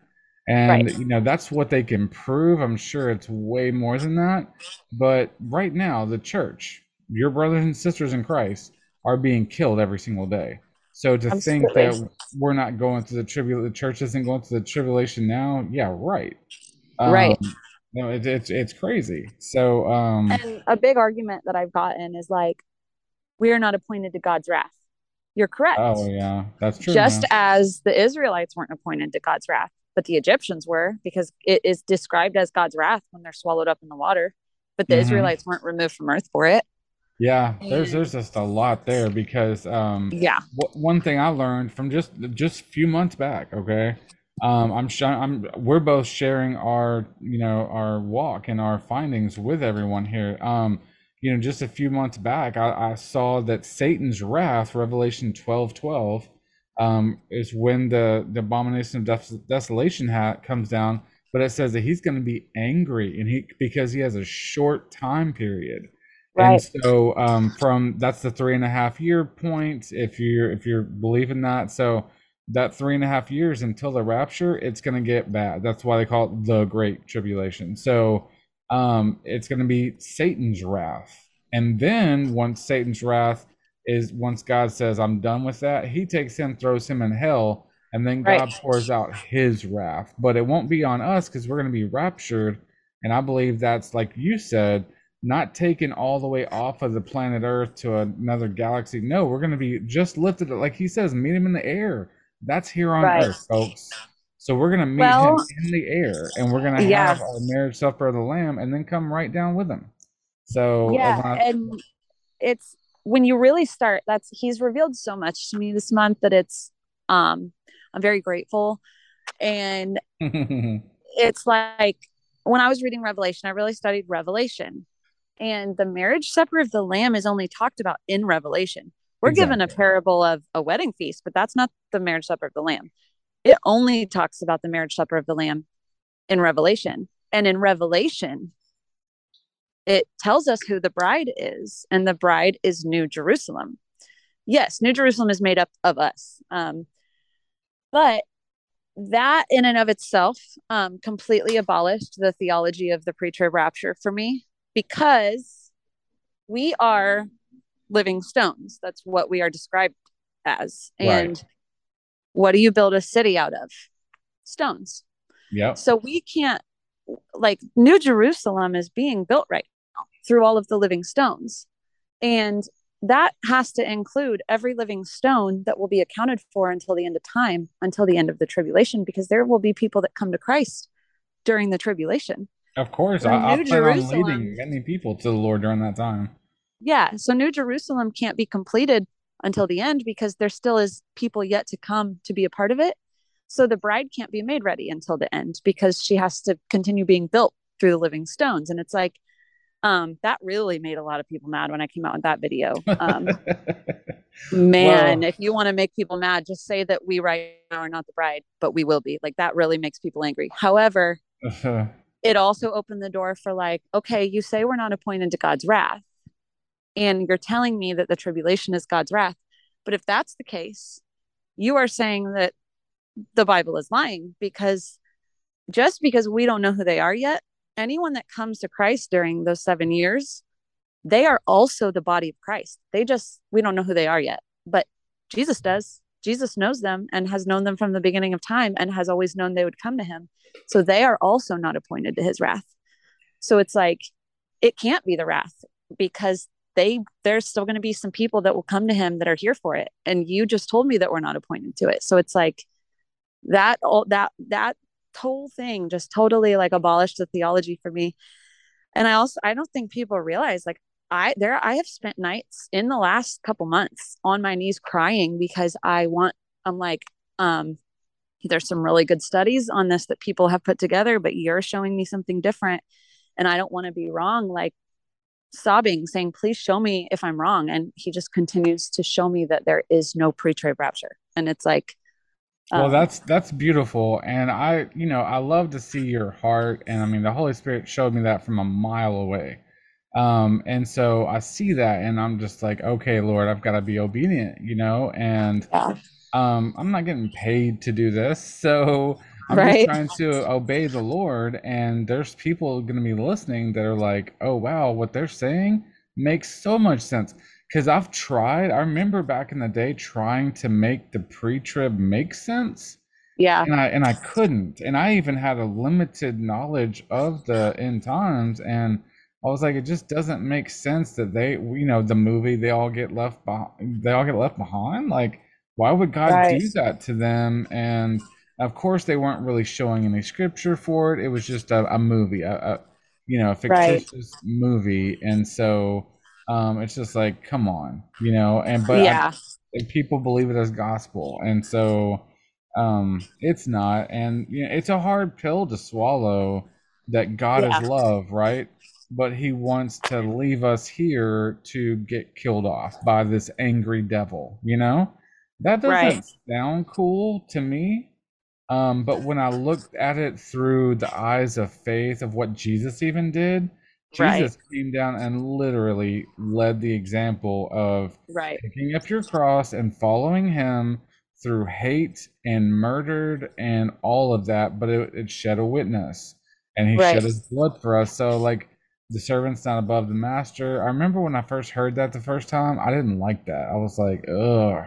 and right. you know that's what they can prove. I'm sure it's way more than that. But right now the church your brothers and sisters in christ are being killed every single day. So to Absolutely. think that we're not going through the tribulation the church isn't going through the tribulation now yeah right. Um, right no it, it's it's crazy. So um and a big argument that i've gotten is like we are not appointed to god's wrath. You're correct. Oh yeah. That's true just as the israelites weren't appointed to god's wrath but the Egyptians were because it is described as God's wrath when they're swallowed up in the water. But the mm-hmm. Israelites weren't removed from earth for it. Yeah, there's there's just a lot there because um yeah. W- one thing I learned from just just a few months back, okay? Um I'm sh- I'm we're both sharing our, you know, our walk and our findings with everyone here. Um you know, just a few months back, I, I saw that Satan's wrath, Revelation 12 12, um, is when the, the abomination of des- desolation hat comes down, but it says that he's going to be angry and he because he has a short time period. Right. And so um, from that's the three and a half year point, if you're if you're believing that. So that three and a half years until the rapture, it's gonna get bad. That's why they call it the great tribulation. So um, it's gonna be Satan's wrath. And then once Satan's wrath is once God says, I'm done with that, he takes him, throws him in hell, and then God right. pours out his wrath. But it won't be on us because we're gonna be raptured. And I believe that's like you said not taken all the way off of the planet Earth to another galaxy. No, we're going to be just lifted, like he says, meet him in the air. That's here on right. Earth, folks. So we're going to meet well, him in the air, and we're going to yeah. have our marriage supper of the Lamb, and then come right down with him. So yeah, I, and it's when you really start. That's he's revealed so much to me this month that it's um I'm very grateful, and *laughs* it's like when I was reading Revelation, I really studied Revelation and the marriage supper of the Lamb is only talked about in Revelation. We're exactly. given a parable of a wedding feast, but that's not the marriage supper of the Lamb. It only talks about the marriage supper of the Lamb in Revelation. And in Revelation, it tells us who the bride is, and the bride is New Jerusalem. Yes, New Jerusalem is made up of us. Um, but that in and of itself um, completely abolished the theology of the pre-trib rapture for me because we are living stones. That's what we are described as. And right. what do you build a city out of? Stones. Yeah. So we can't like New Jerusalem is being built right now through all of the living stones. And that has to include every living stone that will be accounted for until the end of time, until the end of the tribulation, because there will be people that come to Christ during the tribulation. Of course, I, I plan Jerusalem, on leading many people to the Lord during that time. Yeah, so New Jerusalem can't be completed until the end because there still is people yet to come to be a part of it. So the bride can't be made ready until the end because she has to continue being built through the living stones. And it's like, um, that really made a lot of people mad when I came out with that video. *laughs* Um, man, well, if you want to make people mad, just say that we right now are not the bride, but we will be. Like that really makes people angry. However, uh-huh it also opened the door for like, okay, you say we're not appointed to God's wrath, and you're telling me that the tribulation is God's wrath. But if that's the case, you are saying that the Bible is lying because just because we don't know who they are yet, anyone that comes to Christ during those seven years, they are also the body of Christ. They just, we don't know who they are yet, but Jesus does. Jesus knows them and has known them from the beginning of time and has always known they would come to him. So they are also not appointed to his wrath. So it's like it can't be the wrath because they there's still going to be some people that will come to him that are here for it and you just told me that we're not appointed to it. So it's like that all that that whole thing just totally like abolished the theology for me. And I also I don't think people realize like I there I have spent nights in the last couple months on my knees crying because I want I'm like um there's some really good studies on this that people have put together but you're showing me something different and I don't want to be wrong like sobbing saying please show me if I'm wrong and he just continues to show me that there is no pre-trib rapture and it's like well um, that's that's beautiful and i you know i love to see your heart and i mean the holy spirit showed me that from a mile away um, and so I see that and I'm just like, okay, Lord, I've got to be obedient, you know, and yeah. um, I'm not getting paid to do this. *laughs* So I'm right. just trying to obey the Lord. And there's people going to be listening that are like, oh, wow, what they're saying makes so much sense. Because I've tried, I remember back in the day trying to make the pre trib make sense. Yeah. And I and I couldn't. And I even had a limited knowledge of the end times and I was like, it just doesn't make sense that they, you know, the movie they all get left behind. They all get left behind. Like, why would God right. do that to them? And of course, they weren't really showing any scripture for it. It was just a, a movie, a, a, you know, a fictitious right. movie. And so, um, it's just like, come on, you know. And but yeah, I, people believe it as gospel, and so um, it's not. And you know, it's a hard pill to swallow that God yeah. is love, right? But He wants to leave us here to get killed off by this angry devil. You know, that doesn't right. sound cool to me. Um, but when I looked at it through the eyes of faith of what Jesus even did, Jesus right. came down and literally led the example of right. picking up your cross and following him through hate and murdered and all of that, but it, it shed a witness and he right. shed his blood for us. So, like, the servant's not above the master. I remember when I first heard that the first time, I didn't like that. I was like, ugh.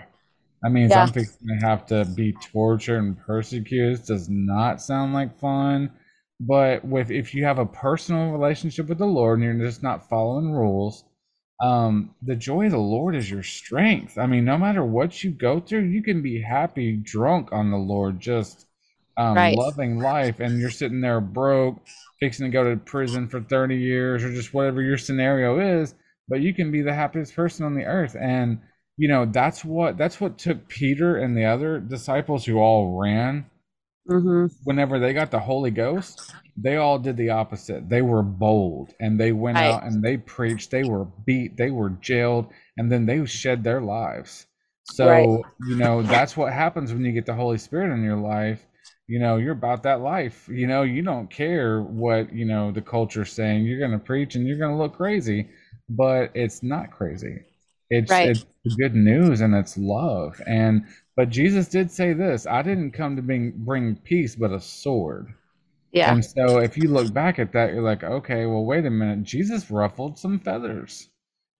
That means yeah. I'm going to have to be tortured and persecuted. This does not sound like fun. But with if you have a personal relationship with the Lord and you're just not following rules, um, the joy of the Lord is your strength. I mean, no matter what you go through, you can be happy, drunk on the Lord, just um, right. loving life, and you're sitting there broke, fixing to go to prison for 30 years, or just whatever your scenario is. But you can be the happiest person on the earth, and you know that's what that's what took Peter and the other disciples who all ran Mm-hmm. Whenever they got the Holy Ghost, they all did the opposite. They were bold and they went right. out and they preached. They were beat, they were jailed, and then they shed their lives. So, right. you know, that's what happens when you get the Holy Spirit in your life. You know, you're about that life. You know, you don't care what, you know, the culture's saying. You're going to preach and you're going to look crazy, but it's not crazy. It's, right. it's good news and it's love. And but Jesus did say this I didn't come to bring, bring peace, but a sword. Yeah. And so if you look back at that, you're like, okay, well, wait a minute. Jesus ruffled some feathers.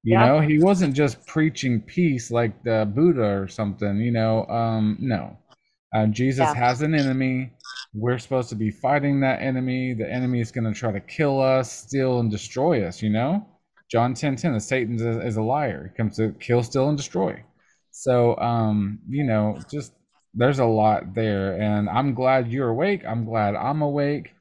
You yeah. know, he wasn't just preaching peace like the Buddha or something, you know. Um, no. Uh, Jesus yeah. has an enemy. We're supposed to be fighting that enemy. The enemy is going to try to kill us, steal, and destroy us, you know? John 10 10, Satan is is a liar. He comes to kill, steal, and destroy. So, um, you know, just there's a lot there. And I'm glad you're awake. I'm glad I'm awake.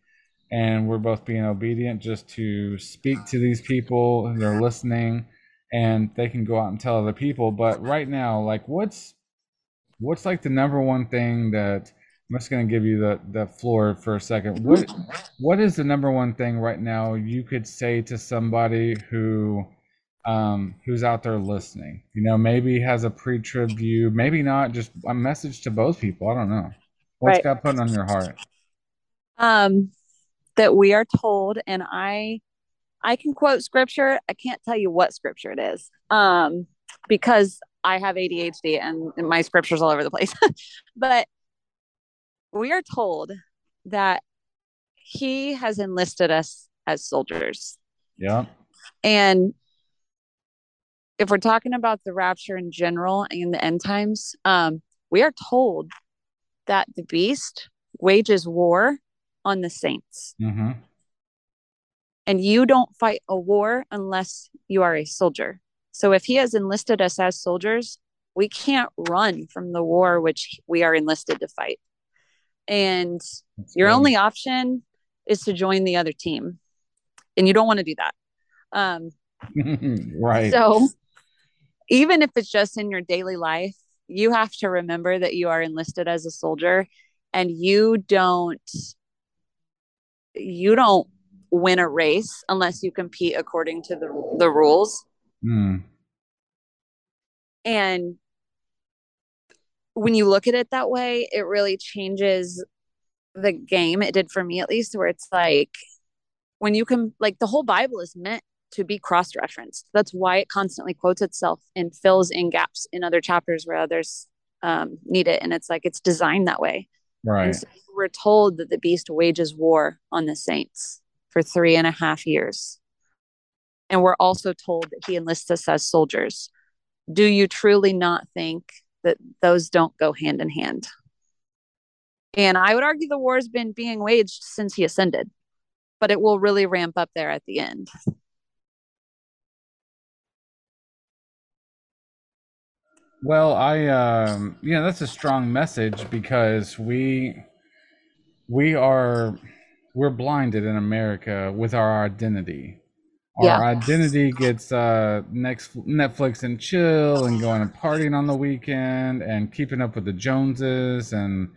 And we're both being obedient just to speak to these people. They're listening and they can go out and tell other people. But right now, like, what's what's like the number one thing that I'm just to give you the, the floor for a second. What what is the number one thing right now you could say to somebody who um, who's out there listening. You know, maybe has a pre-trib view, maybe not. Just a message to both people. I don't know. What's right. God putting on your heart? Um, that we are told, and I, I can quote scripture. I can't tell you what scripture it is, um, because I have ADHD and, and my scriptures all over the place. *laughs* but we are told that He has enlisted us as soldiers. Yeah. And if we're talking about the rapture in general and the end times, um, we are told that the beast wages war on the saints. Mm-hmm. And you don't fight a war unless you are a soldier. So if he has enlisted us as soldiers, we can't run from the war which we are enlisted to fight. And That's your funny. only option is to join the other team. And you don't want to do that. Um, *laughs* right. So even if it's just in your daily life, you have to remember that you are enlisted as a soldier and you don't you don't win a race unless you compete according to the the rules. Mm. And when you look at it that way, it really changes the game. It did for me at least, where it's like when you can like the whole Bible is meant to be cross referenced. That's why it constantly quotes itself and fills in gaps in other chapters where others um, need it. And it's like it's designed that way. Right. So we're told that the beast wages war on the saints for three and a half years. And we're also told that he enlists us as soldiers. Do you truly not think that those don't go hand in hand? And I would argue the war has been being waged since he ascended, but it will really ramp up there at the end. Well, I um yeah, that's a strong message because we we are we're blinded in America with our identity. our yeah. identity gets uh next Netflix and chill and going and partying on the weekend and keeping up with the Joneses and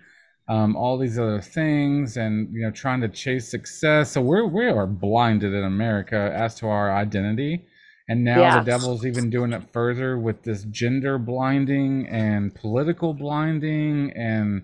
um, all these other things and you know trying to chase success. So we're we are blinded in America as to our identity. And now yeah. the devil's even doing it further with this gender blinding and political blinding and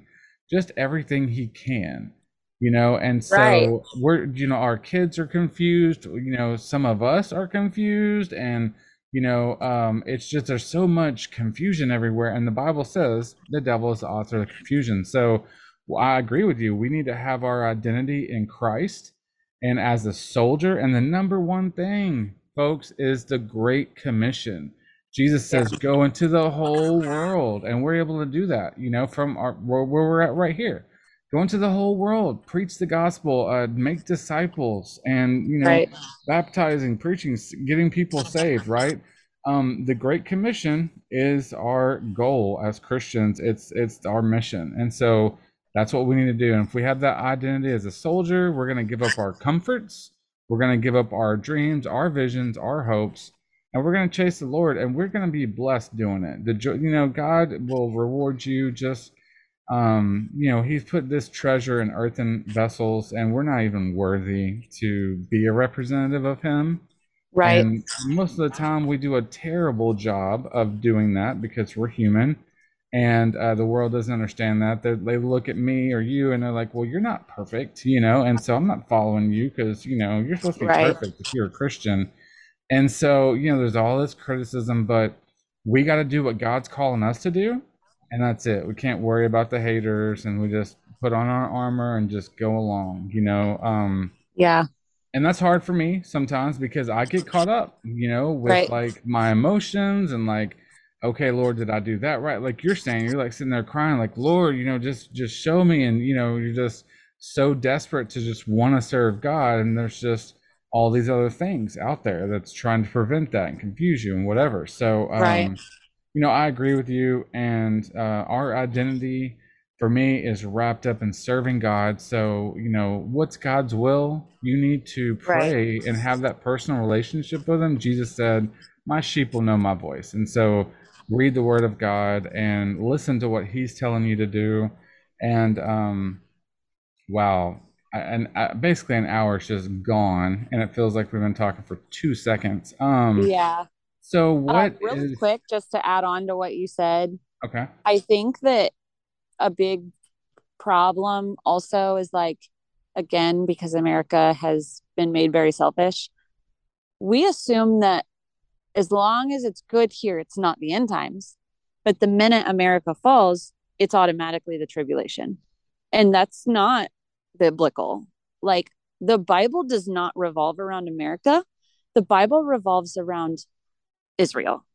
just everything he can you know? And so right. we're you know our kids are confused you know some of us are confused and you know um it's just there's so much confusion everywhere. And the bible says the devil is the author of confusion. So well, i agree with you. We need to have our identity in christ and as a soldier. And the number one thing folks is the great commission. Jesus says yeah. go into the whole world and we're able to do that you know from our where, where we're at right here. Go into the whole world preach the gospel uh, make disciples and you know right. baptizing preaching getting people saved right? Um, the great commission is our goal as christians. It's it's our mission. And so that's what we need to do. And if we have that identity as a soldier we're going to give up our comforts we're going to give up our dreams our visions our hopes and we're going to chase the lord and we're going to be blessed doing it the you know god will reward you just um, you know, he's put this treasure in earthen vessels, and we're not even worthy to be a representative of him. Right. And most of the time, we do a terrible job of doing that because we're human, and uh, the world doesn't understand that. They're, they look at me or you, and they're like, "Well, you're not perfect," you know, and so I'm not following you because you know you're supposed to be right. perfect if you're a Christian. And so, you know, there's all this criticism, but we got to do what God's calling us to do and that's it. We can't worry about the haters, and we just put on our armor and just go along. You know. Um, yeah. And that's hard for me sometimes because I get caught up, you know, with right. like my emotions and like, okay, Lord, did I do that right? Like you're saying, you're like sitting there crying, like, Lord, you know, just just show me, and you know, you're just so desperate to just want to serve God, and there's just all these other things out there that's trying to prevent that and confuse you and whatever. So, um, right you know, I agree with you. And uh, our identity for me is wrapped up in serving God. So, you know, what's God's will? You need to pray right. and have that personal relationship with Him. Jesus said, My sheep will know my voice. And so, read the Word of God and listen to what He's telling you to do. And, um, wow, and uh, basically an hour is just gone, and it feels like we've been talking for two seconds. Um, yeah. So uh, what? Uh, really is... quick, just to add on to what you said. Okay. I think that a big problem also is like, again, because America has been made very selfish. We assume that as long as it's good here, it's not the end times. But the minute America falls, it's automatically the tribulation. And that's not biblical. Like the Bible does not revolve around America. The Bible revolves around Israel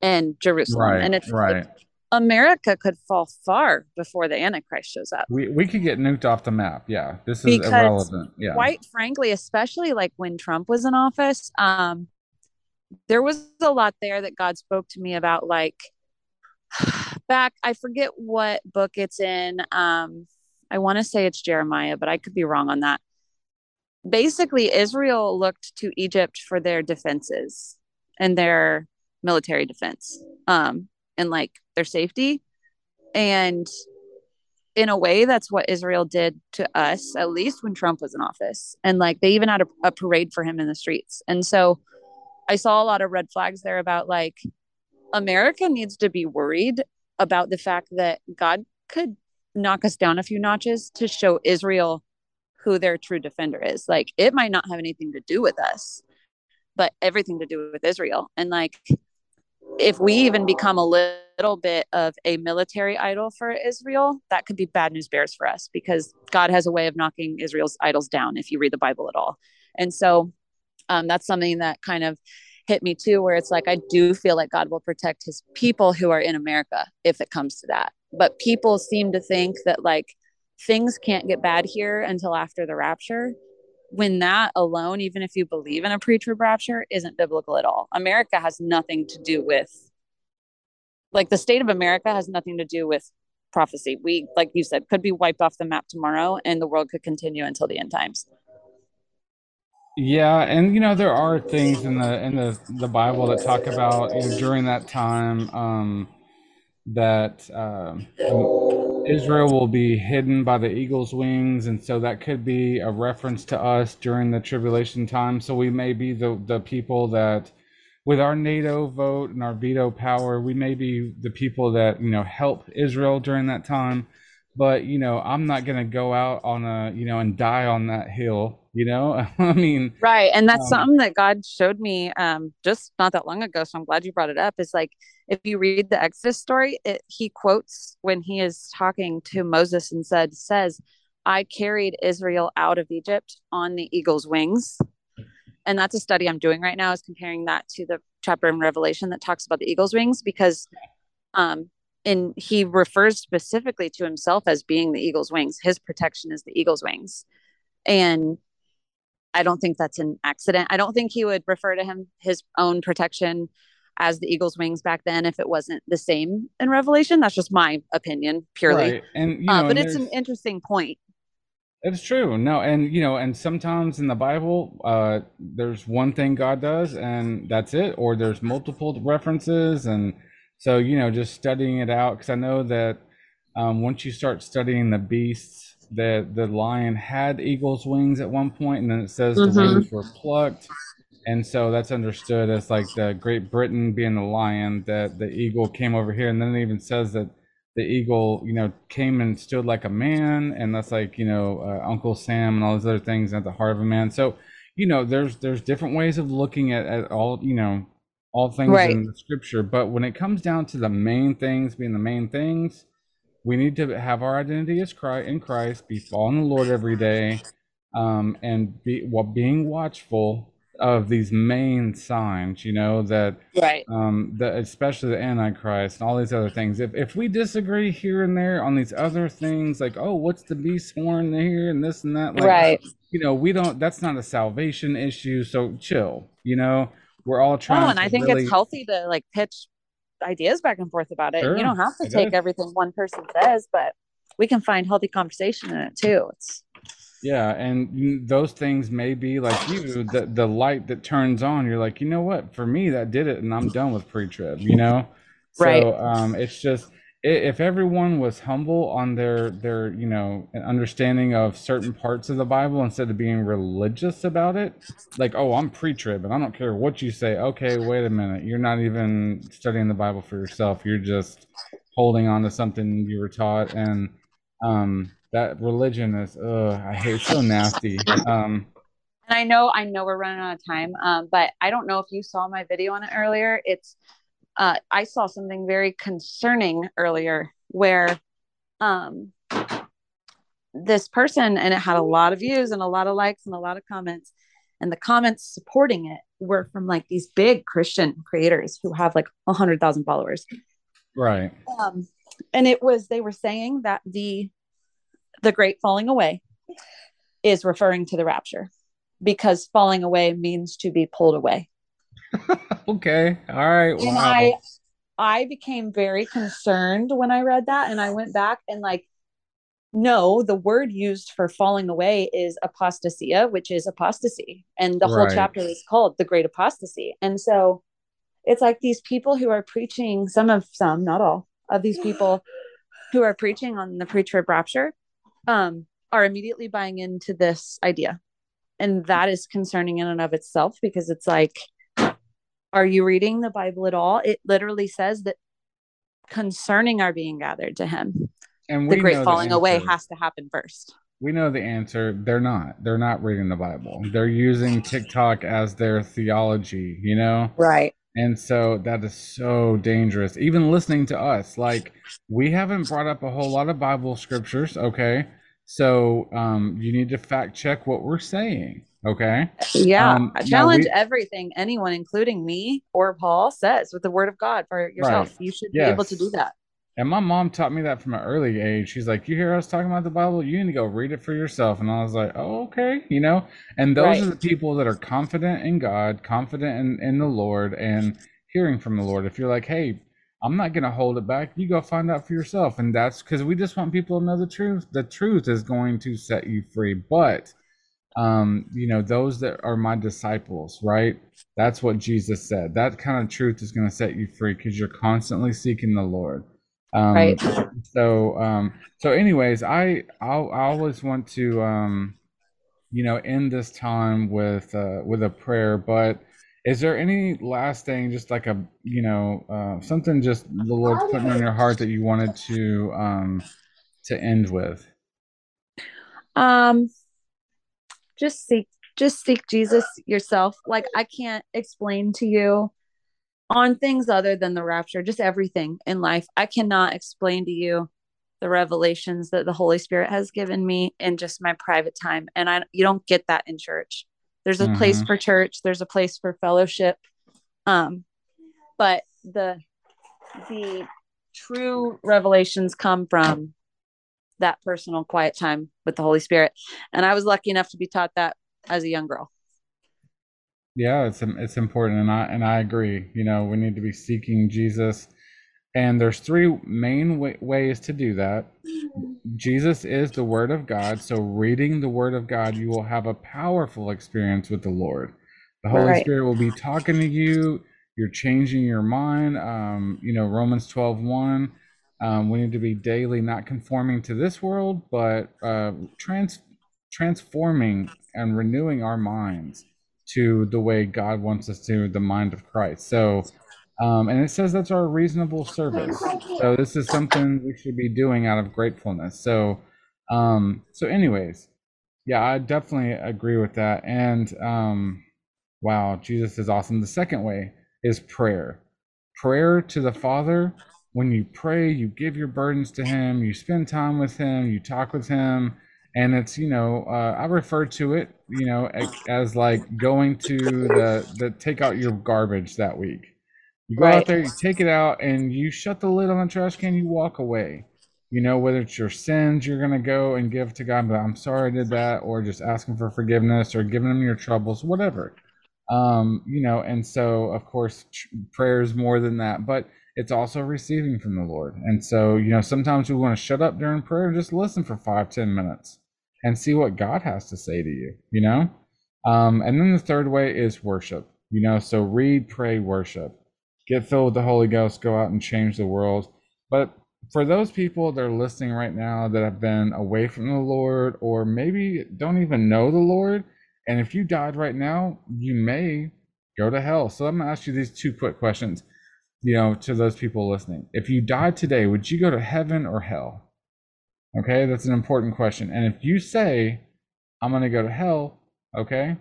and Jerusalem. Right, and it's right. Like, America could fall far before the Antichrist shows up. We we could get nuked off the map. Yeah, this is because, irrelevant. Yeah, quite frankly, especially like when Trump was in office, um, there was a lot there that God spoke to me about. Like *sighs* back, I forget what book it's in. Um, I want to say it's Jeremiah, but I could be wrong on that. Basically, Israel looked to Egypt for their defenses and their military defense um, and like their safety. And in a way, that's what Israel did to us, at least when Trump was in office. And like they even had a, a parade for him in the streets. And so I saw a lot of red flags there about like America needs to be worried about the fact that God could knock us down a few notches to show Israel who their true defender is. Like it might not have anything to do with us, but everything to do with Israel. And like if we even become a little bit of a military idol for Israel, that could be bad news bears for us because God has a way of knocking Israel's idols down if you read the Bible at all. And so um, that's something that kind of hit me too, where it's like, I do feel like God will protect his people who are in America if it comes to that. But people seem to think that like things can't get bad here until after the rapture when that alone, even if you believe in a pre-trib rapture, isn't biblical at all. America has nothing to do with like the state of America has nothing to do with prophecy. We, like you said, could be wiped off the map tomorrow and the world could continue until the end times. Yeah, and you know there are things in the in the the Bible that talk about you know, during that time um, that um, Israel will be hidden by the eagle's wings, and so that could be a reference to us during the tribulation time. So we may be the the people that, with our NATO vote and our veto power, we may be the people that you know help Israel during that time. But you know, I'm not gonna go out on a you know and die on that hill. You know, *laughs* I mean, right, and that's um, something that God showed me um, just not that long ago. So I'm glad you brought it up. Is like if you read the Exodus story, it, he quotes when he is talking to Moses and said, says, I carried Israel out of Egypt on the eagle's wings. And that's a study I'm doing right now is comparing that to the chapter in Revelation that talks about the eagle's wings because um and he refers specifically to himself as being the eagle's wings. His protection is the eagle's wings. And I don't think that's an accident. I don't think he would refer to him his own protection as the eagle's wings back then if it wasn't the same in revelation that's just my opinion purely right. and you uh, know, uh, but and it's an interesting point it's true no and you know and sometimes in the bible uh there's one thing god does and that's it or there's multiple references and so you know just studying it out because i know that um, once you start studying the beasts that the lion had eagle's wings at one point and then it says mm-hmm. the wings were plucked and so that's understood as like the Great Britain being the lion, that the eagle came over here, and then it even says that the eagle, you know, came and stood like a man, and that's like you know uh, Uncle Sam and all those other things at the heart of a man. So you know, there's there's different ways of looking at, at all you know all things right. in the scripture, but when it comes down to the main things being the main things, we need to have our identity as Christ in Christ, be following the Lord every day, um, and be while being watchful of these main signs, you know, that right, um, that especially the Antichrist and all these other things. If if we disagree here and there on these other things, like oh, what's the beast horn here and this and that, like, right? You know, we don't. That's not a salvation issue. So chill. You know, we're all trying. Oh, and I think really... it's healthy to like pitch ideas back and forth about it. Sure, you don't have to take everything one person says, but we can find healthy conversation in it too. It's yeah, and those things may be like you, the the light that turns on. You're like, you know what? For me, that did it, and I'm done with pre-trib. You know, right? So um, it's just if everyone was humble on their their you know understanding of certain parts of the Bible instead of being religious about it, like oh I'm pre-trib and I don't care what you say. Okay, wait a minute, you're not even studying the Bible for yourself. You're just holding on to something you were taught and um that religion is uh I hate so nasty. Um and I know I know we're running out of time, um, but I don't know if you saw my video on it earlier. It's uh I saw something very concerning earlier where um this person and it had a lot of views and a lot of likes and a lot of comments and the comments supporting it were from like these big christian creators who have like a hundred thousand followers right um and it was they were saying that the the great falling away is referring to the rapture because falling away means to be pulled away. Okay. All right. And. I I became very concerned when I read that and I went back and like no, the word used for falling away is apostasia, which is apostasy. And the right. whole chapter is called the great apostasy. And so it's like these people who are preaching, some of some, not all of these people who are preaching on the pre-trib rapture um, are immediately buying into this idea. And that is concerning in and of itself because it's like, are you reading the Bible at all? It literally says that concerning our being gathered to Him, and the great falling the away has to happen first. We know the answer. They're not. They're not reading the Bible. They're using TikTok as their theology, you know? Right. And so that is so dangerous. Even listening to us, like we haven't brought up a whole lot of Bible scriptures, okay? So um, you need to fact check what we're saying, okay? Yeah, um, challenge we, everything anyone, including me or Paul, says with the Word of God for yourself. Right. You should yes. be able to do that. And my mom taught me that from an early age. She's like, "You hear us talking about the Bible? You need to go read it for yourself." And I was like, "Oh, okay," you know. And those right. are the people that are confident in God, confident in, in the Lord, and hearing from the Lord. If you're like, "Hey, I'm not gonna hold it back," you go find out for yourself. And that's because we just want people to know the truth. The truth is going to set you free. But um, you know, those that are my disciples, right? That's what Jesus said. That kind of truth is going to set you free because you're constantly seeking the Lord. Um, right. So, um, so anyways, I, I'll, I always want to, um, you know, end this time with, uh, with a prayer, but is there any last thing, just like a, you know, uh, something just the Lord's putting on your heart that you wanted to, um, to end with? Um, just seek just seek Jesus yourself. Like I can't explain to you on things other than the rapture, just everything in life. I cannot explain to you the revelations that the Holy Spirit has given me in just my private time. And I you don't get that in church. There's a mm-hmm. place for church, there's a place for fellowship. Um, but the the true revelations come from that personal quiet time with the Holy Spirit. And I was lucky enough to be taught that as a young girl. Yeah, it's it's important, and I and I agree. You know, we need to be seeking Jesus, and there's three main way, ways to do that. Jesus is the Word of God, so reading the Word of God, you will have a powerful experience with the Lord. The Holy right. Spirit will be talking to you. You're changing your mind. Um, you know, Romans 12, 1 um, we need to be daily not conforming to this world, but uh, trans- transforming and renewing our minds to the way God wants us to, the mind of Christ. So, um, and it says that's our reasonable service. So this is something we should be doing out of gratefulness. So, um, so anyways, yeah, I definitely agree with that. And um, wow, Jesus is awesome. The second way is prayer. Prayer to the Father when you pray, you give your burdens to Him, you spend time with Him, you talk with Him, and it's you know uh, I refer to it you know as like going to the the take out your garbage that week. You go right. out there, you take it out, and you shut the lid on the trash can. You walk away. You know whether it's your sins you're gonna go and give to God, but I'm sorry I did that, or just asking for forgiveness, or giving Him your troubles, whatever. Um, you know, and so of course prayer is more than that, but it's also receiving from the Lord. And so, you know, sometimes we want to shut up during prayer and just listen for five, ten minutes and see what God has to say to you, you know? Um, and then the third way is worship, you know, so read, pray, worship, get filled with the Holy Ghost, go out and change the world. But for those people that are listening right now that have been away from the Lord or maybe don't even know the Lord, and if you died right now, you may go to hell. So I'm going to ask you these two quick questions you know, to those people listening. If you died today, would you go to heaven or hell? Okay, that's an important question. And if you say, I'm going to go to hell, okay,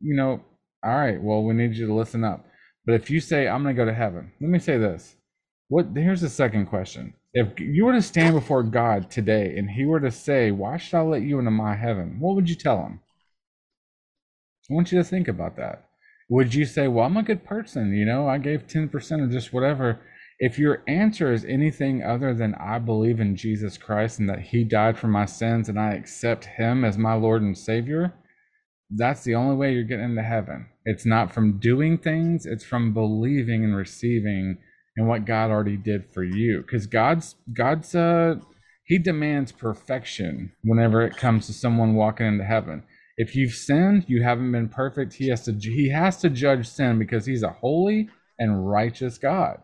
you know, all right, well, we need you to listen up. But if you say, I'm going to go to heaven, let me say this. What here's the second question. If you were to stand before God today and he were to say, Why should I let you into my heaven? What would you tell him? I want you to think about that would you say, well, I'm a good person, you know, I gave 10% or just whatever? If your answer is anything other than I believe in Jesus Christ and that he died for my sins and I accept him as my Lord and Savior, that's the only way you're getting into heaven. It's not from doing things, it's from believing and receiving in what God already did for you. Because God's God's uh he demands perfection whenever it comes to someone walking into heaven if you've sinned, you haven't been perfect. He has to he has to judge sin because he's a holy and righteous God.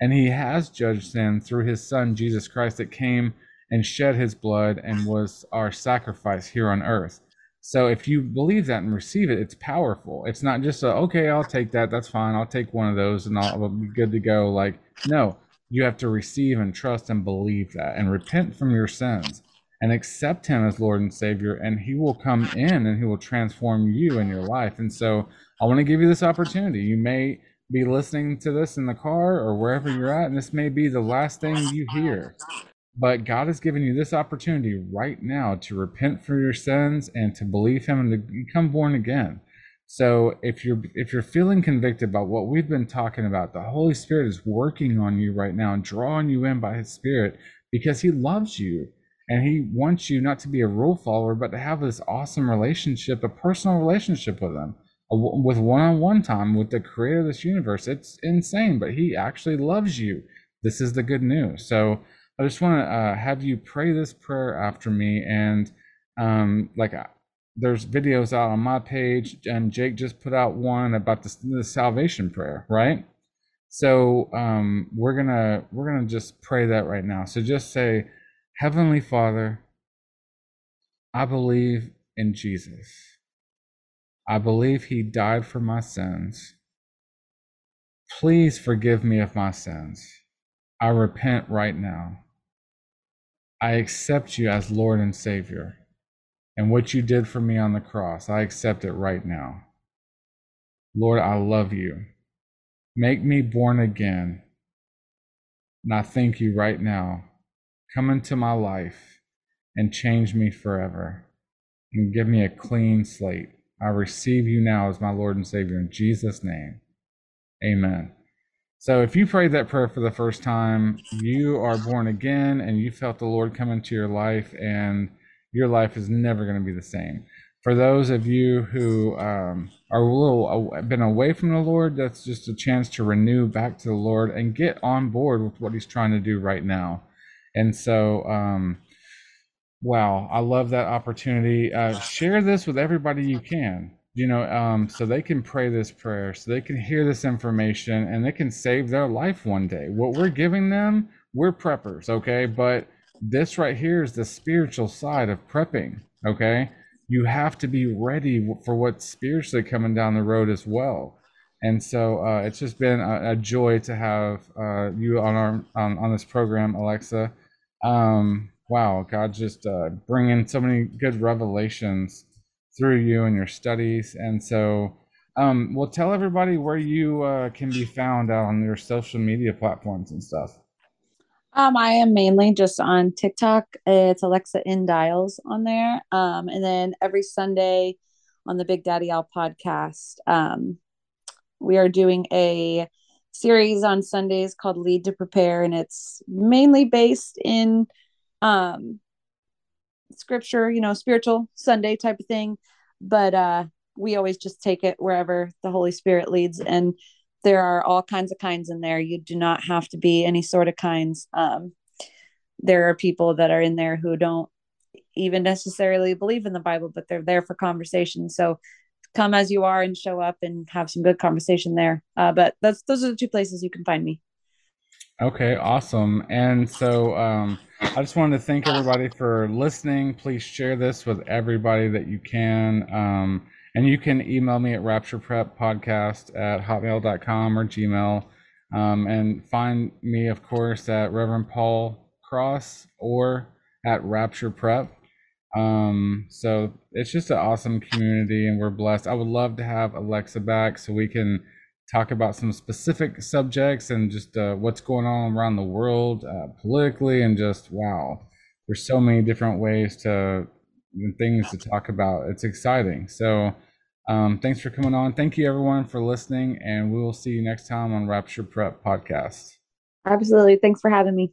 And he has judged sin through his son Jesus Christ that came and shed his blood and was our sacrifice here on earth. So if you believe that and receive it, it's powerful. It's not just a, okay, I'll take that. That's fine. I'll take one of those and I'll be good to go. Like, no, you have to receive and trust and believe that and repent from your sins and accept him as Lord and Savior, and he will come in and he will transform you in your life. And so I want to give you this opportunity. You may be listening to this in the car or wherever you're at, and this may be the last thing you hear. But God has given you this opportunity right now to repent for your sins and to believe him and to become born again. So if you're if you're feeling convicted about what we've been talking about, the Holy Spirit is working on you right now and drawing you in by his spirit because he loves you and he wants you not to be a rule follower but to have this awesome relationship a personal relationship with him with one-on-one time with the creator of this universe it's insane but he actually loves you this is the good news so i just want to uh, have you pray this prayer after me and um, like there's videos out on my page, and Jake just put out one about the, the salvation prayer, right? So um, we're gonna we're gonna just pray that right now. So just say, Heavenly Father, I believe in Jesus. I believe He died for my sins. Please forgive me of my sins. I repent right now. I accept you as Lord and Savior. And what you did for me on the cross, I accept it right now. Lord, I love you. Make me born again. And I thank you right now. Come into my life and change me forever and give me a clean slate. I receive you now as my Lord and Savior in Jesus' name. Amen. So if you prayed that prayer for the first time, you are born again and you felt the Lord come into your life, and your life is never going to be the same. For those of you who um, are a little uh, been away from the Lord, that's just a chance to renew back to the Lord and get on board with what He's trying to do right now. And so, um, wow, I love that opportunity. Uh, share this with everybody you can you know um, so they can pray this prayer so they can hear this information and they can save their life one day. What we're giving them we're preppers okay? But this right here is the spiritual side of prepping okay? You have to be ready for what's spiritually coming down the road as well. And so uh, it's just been a, a joy to have uh, you on our on this program alexa um, wow god just uh, bringing so many good revelations through you and your studies. And so, um, well, tell everybody where you uh, can be found on your social media platforms and stuff. Um, I am mainly just on TikTok. It's Alexa in Dials on there. Um, and then every Sunday on the Big Daddy Al podcast, um, we are doing a series on Sundays called Lead to Prepare, and it's mainly based in um, scripture, you know, spiritual Sunday type of thing. But uh, we always just take it wherever the Holy Spirit leads. And there are all kinds of kinds in there. You do not have to be any sort of kinds. Um, there are people that are in there who don't even necessarily believe in the Bible, but they're there for conversation. So come as you are and show up and have some good conversation there. Uh, but that's those are the two places you can find me. Okay, awesome. And so um, I just wanted to thank everybody for listening. Please share this with everybody that you can. Um, and you can email me at rapturepreppodcast at hotmail.com or gmail. Um, and find me, of course, at Reverend Paul Cross or at Rapture Prep. Um, so it's just an awesome community and we're blessed. I would love to have Alexa back so we can talk about some specific subjects and just uh, what's going on around the world uh, politically and just wow there's so many different ways to things to talk about. It's exciting. So um, thanks for coming on. Thank you everyone for listening and we will see you next time on rapture prep podcast. Absolutely. Thanks for having me